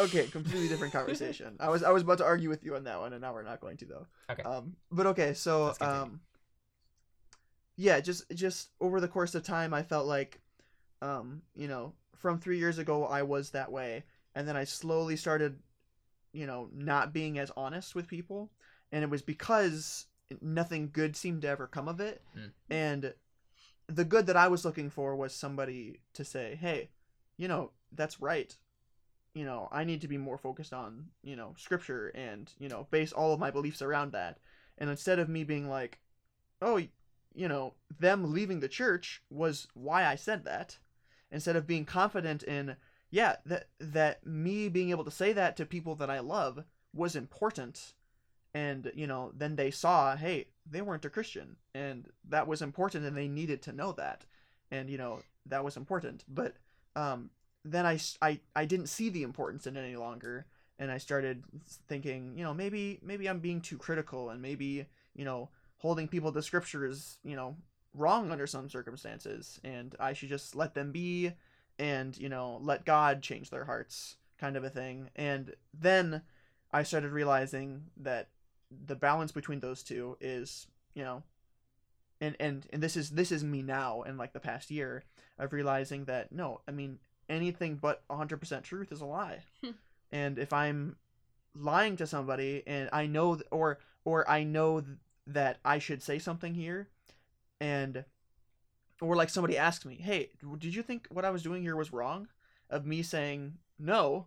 Okay, completely different conversation. I was I was about to argue with you on that one, and now we're not going to though. Okay. Um, but okay, so um, yeah, just just over the course of time, I felt like, um, you know, from three years ago, I was that way, and then I slowly started, you know, not being as honest with people, and it was because nothing good seemed to ever come of it, Hmm. and the good that I was looking for was somebody to say, hey, you know, that's right. You know i need to be more focused on you know scripture and you know base all of my beliefs around that. And instead of me being like oh you know them leaving the church was why i said that instead of being confident in yeah that that me being able to say that to people that i love was important. And you know then they saw hey they weren't a christian. And that was important and they needed to know that. And you know that was important. But um then I didn't see the importance in it any longer. And i started thinking you know maybe maybe i'm being too critical and maybe you know holding people to scripture is you know wrong under some circumstances. And i should just let them be and you know let god change their hearts kind of a thing. And then i started realizing that the balance between those two is you know and and and this is this is me now in like the past year of realizing that no i mean anything but 100% truth is a lie. Hmm. And if i'm lying to somebody and i know th- or or i know th- that i should say something here and or like somebody asked me hey did you think what i was doing here was wrong of me saying no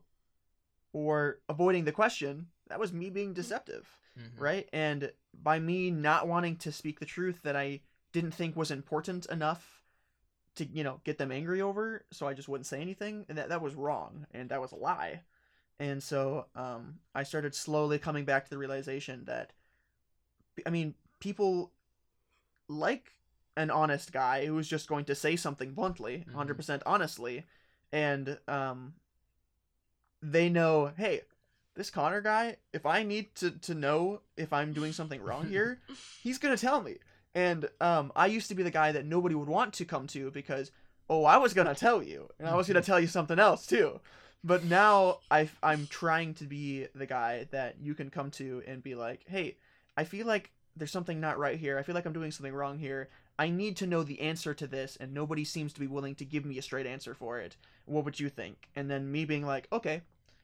or avoiding the question that was me being deceptive Mhm. right? And by me not wanting to speak the truth that I didn't think was important enough to, you know, get them angry over, so I just wouldn't say anything, and that that was wrong, and that was a lie. And so um, I started slowly coming back to the realization that, I mean, people like an honest guy who's just going to say something bluntly, Mhm. 100% honestly, and um, they know, hey, this Connor guy, if I need to, to know if I'm doing something wrong here, he's gonna tell me. And um, I used to be the guy that nobody would want to come to because, oh, I was gonna tell you, and I was gonna tell you something else too. But now I I'm trying to be the guy that you can come to and be like, hey, I feel like there's something not right here. I feel like I'm doing something wrong here. I need to know the answer to this, and nobody seems to be willing to give me a straight answer for it. What would you think? And then me being like, okay,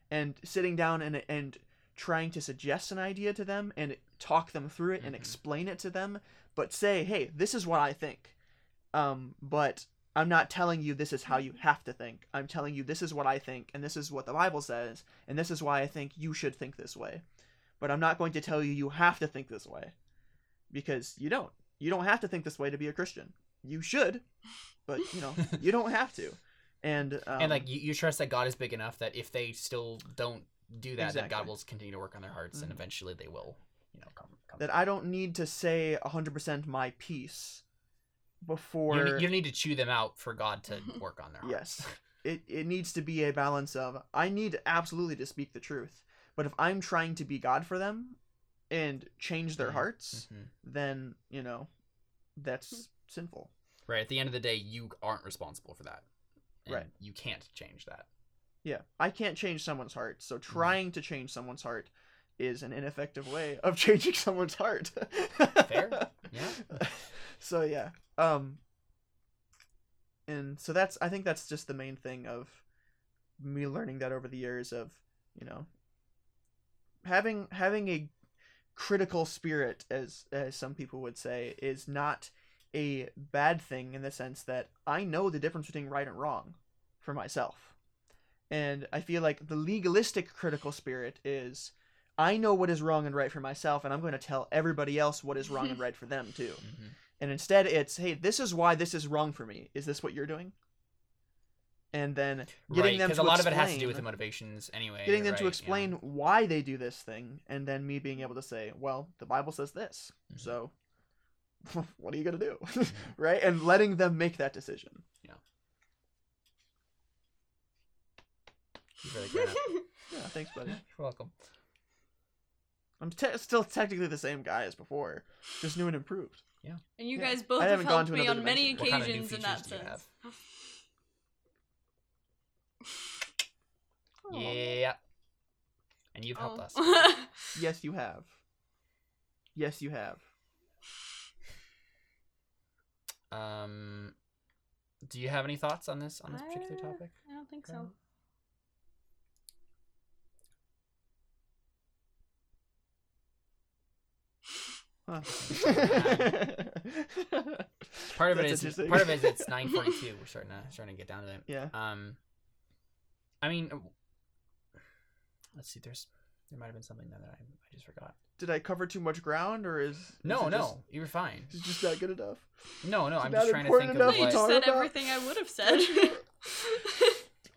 and sitting down and and trying to suggest an idea to them and talk them through it and Mhm. explain it to them, but say, hey, this is what I think. Um, but I'm not telling you this is how you have to think. I'm telling you this is what I think, and this is what the Bible says, and this is why I think you should think this way. But I'm not going to tell you you have to think this way, because you don't. You don't have to think this way to be a Christian. You should, but you know you don't have to. And um, and like you, you trust that God is big enough that if they still don't do that, then God will continue to work on their hearts, and Mhm. eventually they will, you know, come. come that I don't need to say 100% my piece before you, need, you need to chew them out for God to work on their hearts. yes it, it needs to be a balance of i need absolutely to speak the truth but if i'm trying to be god for them and change their Mhm. hearts Mhm. then you know that's sinful Right. At the end of the day, you aren't responsible for that. And Right. You can't change that. yeah i can't change someone's heart Mm-hmm. so trying to change someone's heart is an ineffective way of changing someone's heart Fair. Yeah. so yeah um and so that's i think that's just the main thing of me learning that over the years of you know having having a critical spirit as as some people would say is not a bad thing in the sense that i know the difference between right and wrong for myself. And i feel like the legalistic critical spirit is i know what is wrong and right for myself and i'm going to tell everybody else what is wrong and right for them too. Mhm. and instead it's hey this is why this is wrong for me. Is this what you're doing and then getting right, them to a lot of it has to do explain- with the motivations anyway. getting them to explain yeah. why they do this thing, and then me being able to say, "Well, the Bible says this, Mhm. so what are you gonna do?" right, and letting them make that decision. He's really great. Yeah, thanks, buddy. You're welcome. I'm te- still technically the same guy as before, just new and improved. Yeah. And you Yeah. guys both I have haven't gone helped to me another on many dimension. What kind of new occasions in that do you. Yeah. And you've helped Oh. us. Yes, you have. Yes, you have. Um, do you have any thoughts on this on this particular topic? I don't think so. Huh. Part of it That's is interesting. part of it is it's nine forty two. We're starting to starting to get down to it. yeah. Um, I mean, uh, let's see. There's there might have been something there that I, I just forgot. Did I cover too much ground, or is, is No, it no, just- you were fine. is it just not good enough? No, no, I'm just trying to important think of enough No, you to talk what. said about- everything I would have said.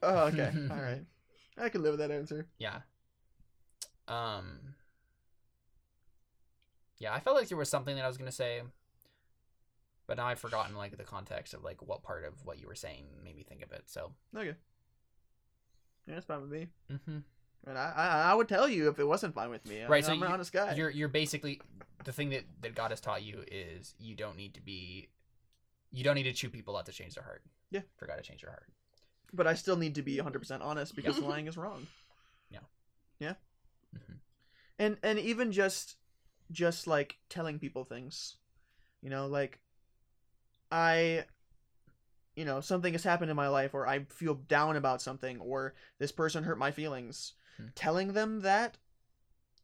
Oh, okay. All right. I can live with that answer. Yeah. Um. Yeah, I felt like there was something that I was gonna say, but now I've forgotten like the context of like what part of what you were saying made me think of it. So. Okay. Yeah, that's fine with me. hmm And I, I, I would tell you if it wasn't fine with me. I Right, mean, so I'm an you- honest guy. You're you're basically the thing that that God has taught you is you don't need to be, you don't need to chew people out to change their heart. Yeah. For God to change your heart. But I still need to be 100% honest because lying is wrong. Yeah. Yeah. Mhm. And and even just just like telling people things. You know, like I you know, something has happened in my life or I feel down about something or this person hurt my feelings. Hmm. Telling them that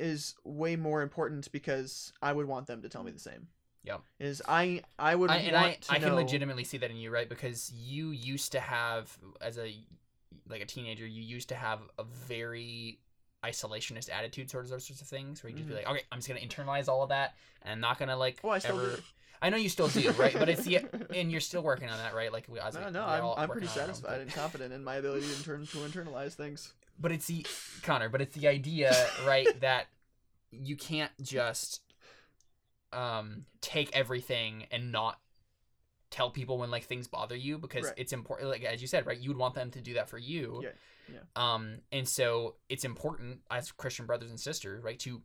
is way more important because I would want them to tell me the same. yeah Is I I would I, want and I, to I can legitimately see that in you, right? Because you used to have, as a like a teenager, you used to have a very isolationist attitude towards those sorts of things, where you just be Mhm. like, okay, I'm just gonna internalize all of that, and I'm not gonna like Oh, I ever. do. I know you still do, right? But it's the and you're still working on that, right? Like we, as No, we- no, I'm, I'm pretty on our own, satisfied and confident in my ability to turn to internalize things. but it's the Connor, but it's the idea, right, that you can't just um take everything and not tell people when like things bother you because Right. it's important like as you said right you would want them to do that for you Yeah, yeah. um and so it's important as christian brothers and sisters right to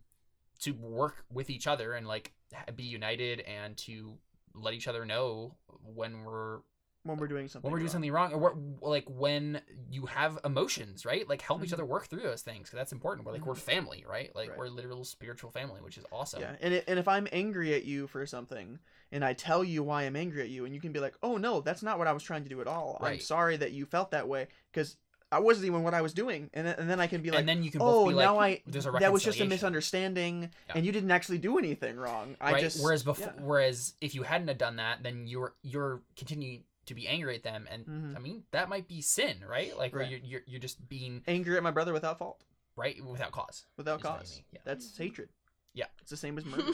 to work with each other and like be united and to let each other know when we're When we're doing something. when we're doing wrong. something wrong or what, like when you have emotions right like help each Mhm. other work through those things 'cause that's important we're like we're Mhm. family right like Right. we're literal spiritual family which is awesome Yeah, and it, and if I'm angry at you for something, and I tell you why I'm angry at you, and you can be like, "Oh no, that's not what I was trying to do at all. I'm sorry that you felt that way because I wasn't even what I was doing." And then, and then I can be like, and then you can both "Oh, be like now I there's a that was just a misunderstanding, Yeah. and you didn't actually do anything wrong. I right just whereas before yeah. whereas if you hadn't have done that then you're you're continuing to be angry at them and Mhm. i mean that might be sin right like where Right. you're, you're you're just being angry at my brother without fault, right without cause without Is what you cause. mean, yeah. That's hatred. Yeah. it's the same as murder.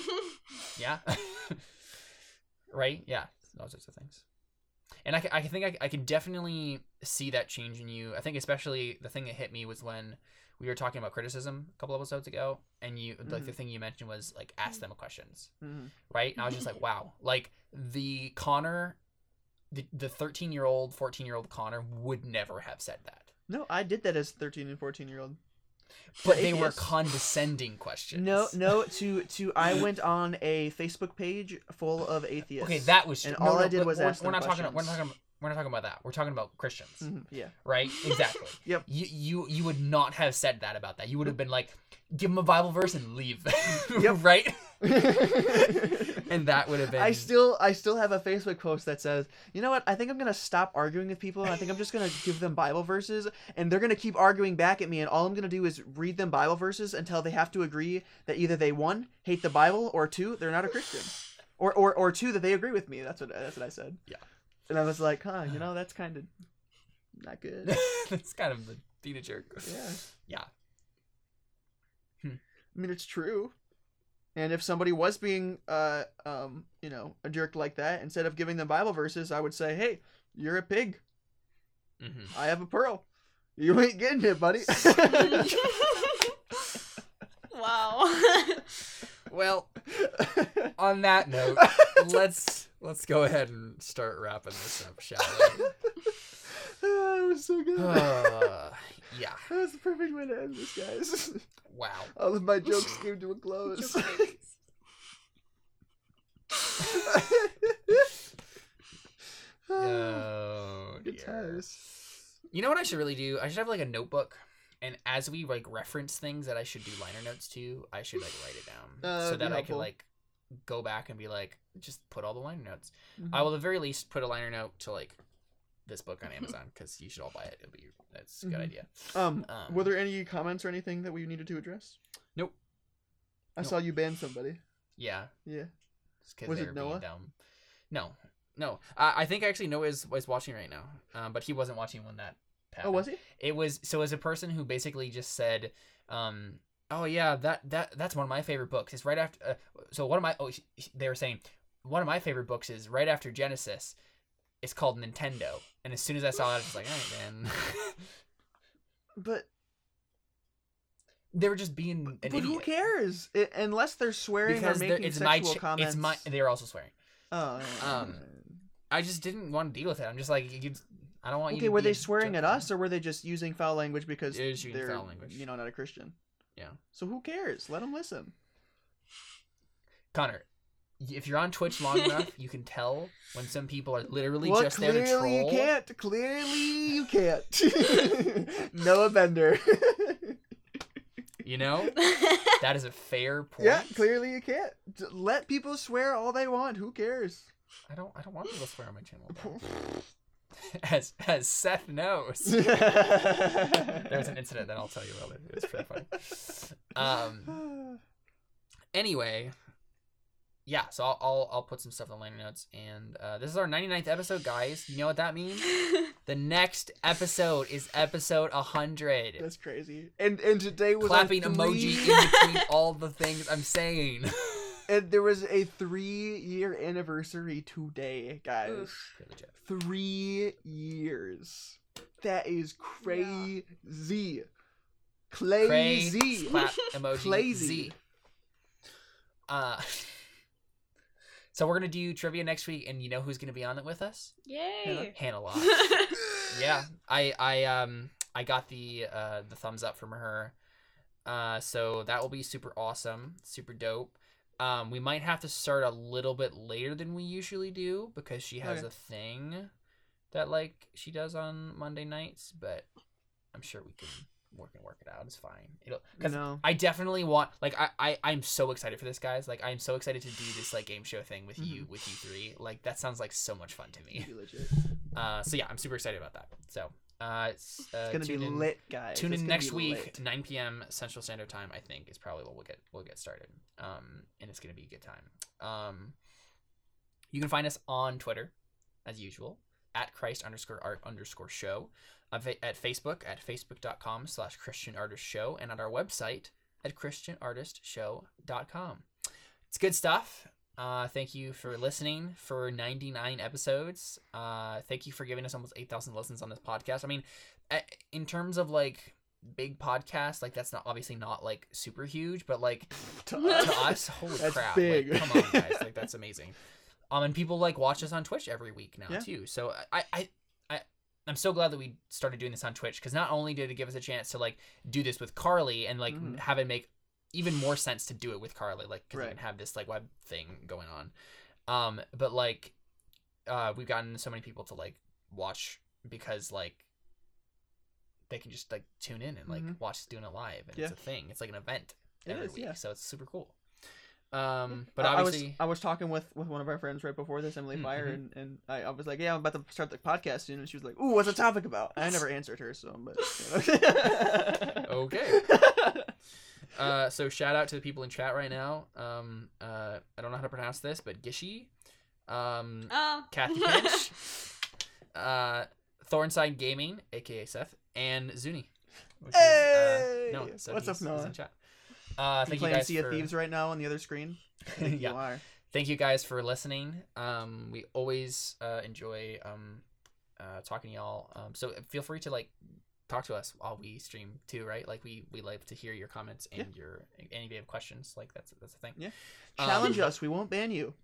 yeah right yeah those sorts of things and i, I think I, I can definitely see that change in you i think especially the thing that hit me was when we were talking about criticism a couple episodes ago and you like the Mhm. thing you mentioned was like ask them questions Mhm. right and i was just like wow like the connor the, the 13 year old 14 year old connor would never have said that No, I did that as 13 and 14 year old. But they were condescending questions No, no. To to I went on a Facebook page full of atheists. okay that was And no, all no, I did was we're, ask we're not talking we're not talking we're not talking about that we're talking about christians Mhm, yeah. right exactly Yep. you, you you would not have said that about that you would have been like give them a bible verse and leave Yep. right and that would have been I still I still have a Facebook post that says, you know what? I think I'm gonna stop arguing with people. and I think I'm just gonna give them Bible verses, and they're gonna keep arguing back at me. And all I'm gonna do is read them Bible verses until they have to agree that either they one hate the Bible or two they're not a Christian, or or or two that they agree with me. That's what that's what I said. Yeah. And I was like, huh, you know, that's kind of not good. that's kind of the being a jerk Yeah. yeah I mean, it's true. And if somebody was being, uh, um, you know, a jerk like that, instead of giving them Bible verses, I would say, "Hey, you're a pig. Mm-hmm. I have a pearl. You ain't getting it, buddy. wow. Well, on that note, let's let's go ahead and start wrapping this up, shall we? That was so good. Uh, yeah. that was the perfect way to end this, guys. Wow. All of my jokes came to a close. Oh, Good dear. times. You know what I should really do? I should have like a notebook, and as we like reference things that I should do liner notes to, I should like write it down Uh, so that'd I can like go back and be like, just put all the liner notes. Mhm. I will at the very least put a liner note to like this book on Amazon because you should all buy it. It'll be that's a good Mhm. idea. Um, Um, were there any comments or anything that we needed to address? Nope. I Nope. saw you ban somebody. Yeah, Yeah. Was it Noah? No, no. I I think actually Noah is was watching right now, um, but he wasn't watching when that. Happened. Oh, was he? It was so as a person who basically just said, um, "Oh yeah, that that that's one of my favorite books." It's right after. Uh, so one of my oh, he- he- they were saying one of my favorite books is right after Genesis. It's called Nintendo, and as soon as I saw that, I was like, "All right, man." But they were just being an but idiot. who cares? I unless they're swearing Because or making it's my sexual ch- comments. it's my. They were also swearing. Oh. Um, I just didn't want to deal with it. I'm just like, you, I don't want you. okay, were they swearing at us, or were they just using foul language because They were just using they're foul language. you know not a Christian? Yeah. So who cares? Let them listen. Connor, if you're on Twitch long enough, you can tell when some people are literally well, just there to troll. clearly you can't. Clearly you can't. Noah Bender. You know, that is a fair point. yeah, clearly you can't. Let people swear all they want. Who cares? I don't. I don't want people to swear on my channel. as as Seth knows, there was an incident that I'll tell you about it. It was pretty funny. Um. Anyway, yeah. So I'll I'll, I'll put some stuff in the liner notes, and uh, this is our 99th episode, guys. You know what that means? The next episode is episode 100. That's crazy. And and today was Clapping our emoji in between all the things I'm saying. and there was a three year anniversary today, guys. Oof. Three years. That is crazy. Crazy. Crazy. Clap emoji. Crazy. Z. Uh, so we're gonna do trivia next week, and you know who's gonna be on it with us? Yay. Hannah Law. yeah, I I um I got the uh the thumbs up from her. Uh, so that will be super awesome, super dope. Um, we might have to start a little bit later than we usually do because she has Okay. a thing that like she does on Monday nights, but I'm sure we can work and work it out. It's fine. It'll because No. I definitely want like I, I I'm so excited for this guys. Like I'm so excited to do this like game show thing with you with you three. Like that sounds like so much fun to me. Legit. Uh, so yeah, I'm super excited about that. So uh, it's, uh It's gonna be in, lit, guys. Tune It's in next week, lit. 9 p.m. Central Standard Time. I think is probably when we'll get we'll get started. Um, and it's gonna be a good time. Um, you can find us on Twitter, as usual, at Christ underscore art underscore show, uh, at Facebook at facebook.com slash Christian Artist Show, and at our website at christianartistshow.com. It's good stuff. Uh, thank you for listening for 99 episodes. Uh, thank you for giving us almost 8,000 listens on this podcast. I mean, in terms of like big podcasts, like that's not obviously not like super huge, but like To to us. us, holy That's crap! big. Like, come on, guys, like that's amazing. Um, and people like watch us on Twitch every week now Yeah. too. So I, I, I, I'm so glad that we started doing this on Twitch because not only did it give us a chance to like do this with Carly and like Mhm. have it make even more sense to do it with Carly, like because Right. we can have this like web thing going on. Um, but like, uh, we've gotten so many people to like watch because like they can just like tune in and like Mhm. watch us doing it live and Yeah. it's a thing. It's like an event It every is, week, yeah. so it's super cool. Um, but I- I was obviously, I was talking with with one of our friends right before this, Emily mm-hmm. and, and I, I was like, yeah, I'm about to start the podcast soon, and she was like, ooh, what's the topic about? I never answered her, so but you know. Okay. uh, so shout out to the people in chat right now. Um, uh, I don't know how to pronounce this, but Gishi, um, Oh. Kathy Pinch, uh, Thornside Gaming, aka Seth, and Zuni. Which Hey! is, uh, Noah. So What's he's, up, Noah? He's in chat. Uh, you thank you playing guys Sea for of Thieves right now on the other screen? Yeah. You are. thank you guys for listening. Um, we always uh, enjoy um, uh, talking to y'all. Um, so feel free to like talk to us while we stream too, right? Like we we like to hear your comments and your any of you have questions. Like that's that's the thing. Yeah. Um, Challenge us. We won't ban you.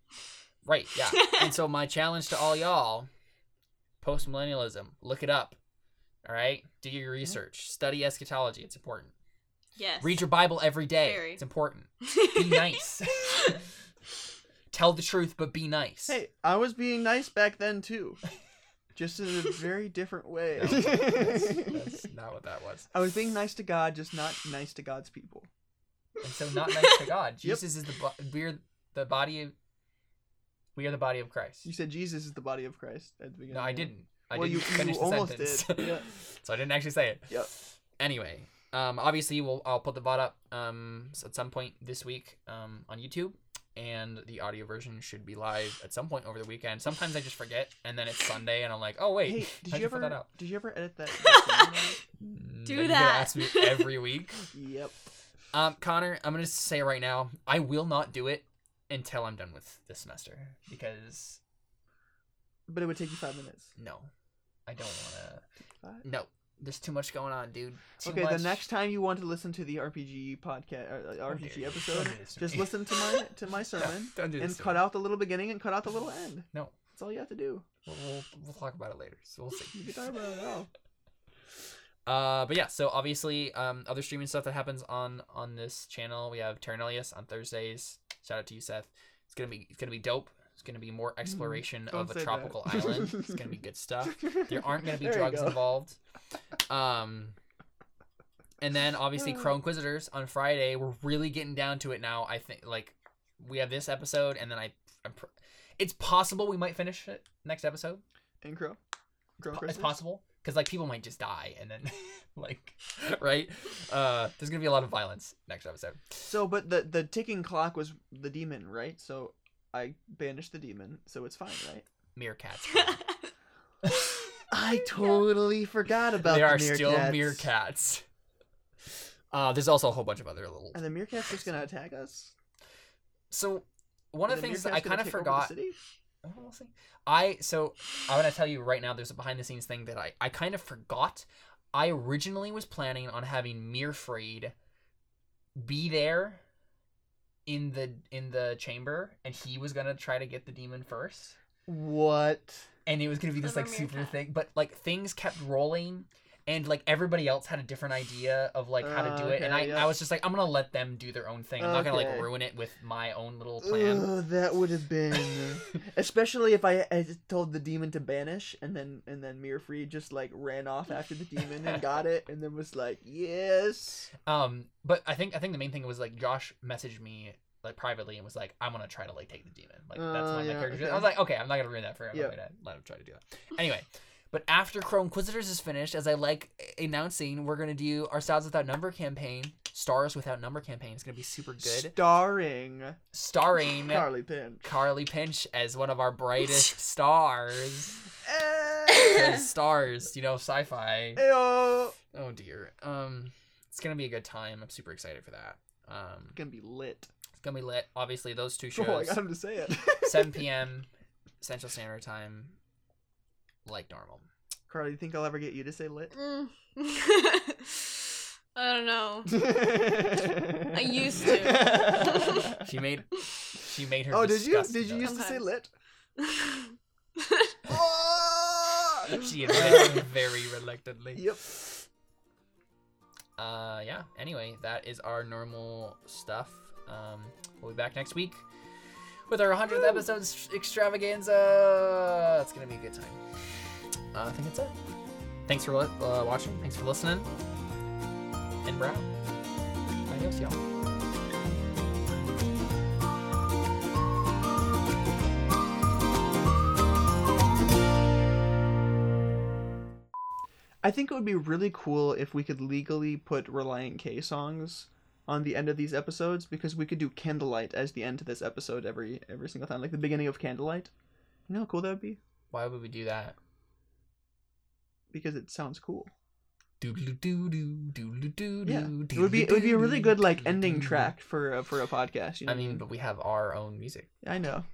Right. Yeah. and so my challenge to all y'all: post millennialism. Look it up. All right. Do your research. Study eschatology. It's important. Yes. Read your Bible every day. Very. It's important. Be nice. Tell the truth, but be nice. Hey, I was being nice back then too, just in a very different way. No, that's, that's not what that was. I was being nice to God, just not nice to God's people. And so, not nice to God. Yep. Jesus is the bo- we're the body of we are the body of Christ. You said Jesus is the body of Christ at the beginning. No, I didn't. I Well, didn't you- you finish the almost sentence. did. Yeah. so I didn't actually say it. Yep. Anyway, um, obviously we'll I'll put the VOD up um at some point this week um on YouTube, and the audio version should be live at some point over the weekend. Sometimes I just forget, and then it's Sunday, and I'm like, oh wait, Hey, did you put that ever? out. Did you ever edit that? that Mm, Do you're that. Ask me every week. yep. Um, Connor, I'm gonna say right now, I will not do it until I'm done with this semester because But it would take you five minutes. no, I don't wanna. Five? No, there's too much going on, dude. Too Okay, much. the next time you want to listen to the RPG podcast, uh, RPG episode, Don't do this to just listen to my to my No, sermon don't do and cut out the little beginning and cut out the little end. No. That's all you have to do. We'll, we'll, we'll talk about it later. So we'll see. You can talk about it now. Uh, but yeah, so obviously, um, other streaming stuff that happens on on this channel, we have Terranilius on Thursdays. Shout out to you, Seth. It's gonna be it's gonna be dope. It's gonna be more exploration Mm, don't of a say that. tropical island. It's gonna be good stuff. There aren't gonna be There drugs go. involved. Um, and then obviously Crow Inquisitors on Friday. We're really getting down to it now. I think like we have this episode, and then I, I'm pr- it's possible we might finish it next episode. In Crow. Crow Po- it's possible because like people might just die and then like right uh there's gonna be a lot of violence next episode So, but the the ticking clock was the demon, right? So I banished the demon, so it's fine, right? meerkats I totally forgot about they the are still meerkats. meerkats uh there's also a whole bunch of other little And the meerkats are just gonna attack us. so one of Are the things that i kind of take over the forgot city? Oh, we'll see. I so I'm gonna tell you right now. There's a behind the scenes thing that I I kind of forgot. I originally was planning on having Mirfreed be there in the in the chamber, and he was gonna try to get the demon first, What? and it was gonna be this Clever like super meerkat. thing. But like things kept rolling. And like everybody else had a different idea of like how to Uh, do it, and I, yeah. I was just like, I'm gonna let them do their own thing. I'm not gonna like Okay. ruin it with my own little plan. Ugh, that would have been, especially if I, I told the demon to banish, and then and then Mirfree just like ran off after the demon and got it, and then was like, yes. Um, but I think I think the main thing was like Josh messaged me like privately and was like, "I'm gonna try to like take the demon." Like that's Uh, my, yeah, my character. okay. I was like, "Okay, I'm not gonna ruin that for him. Yeah. I'm gonna let him try to do that." Anyway, but after Crow Inquisitors is finished, as I like announcing, we're gonna do our Stars Without Number campaign, Stars Without Number campaign. is gonna be super good, Starring starring Carly Pin. Carly Pinch as one of our brightest stars. Eh. stars, you know, sci-fi. Ayo. Oh dear. Um, it's gonna be a good time. I'm super excited for that. Um, Gonna be lit. It's gonna be lit. Obviously, those two Oh, I got him to say it. 7 p.m. Central Standard Time, like normal. Carly, do you think I'll ever get you to say lit? Mm. I don't know. I used to. She made, she made her. oh, did you? disgust Did you us. used to say lit? Oh! She admitted very reluctantly. Yep. Uh, yeah. Anyway, that is our normal stuff. Um, we'll be back next week with our 100th episode extravaganza. It's gonna be a good time. Uh, I think that's it. Thanks for uh, watching. Thanks for listening. And we're out. Adios, y'all. I think it would be really cool if we could legally put Relient K songs on the end of these episodes because we could do Candlelight as the end to this episode every every single time, like the beginning of Candlelight. You know how cool that would be? Why would we do that? Because it sounds cool. Yeah, it would be it would be a really good like ending track for a, for a podcast. You know I mean, but we have our own music. I know.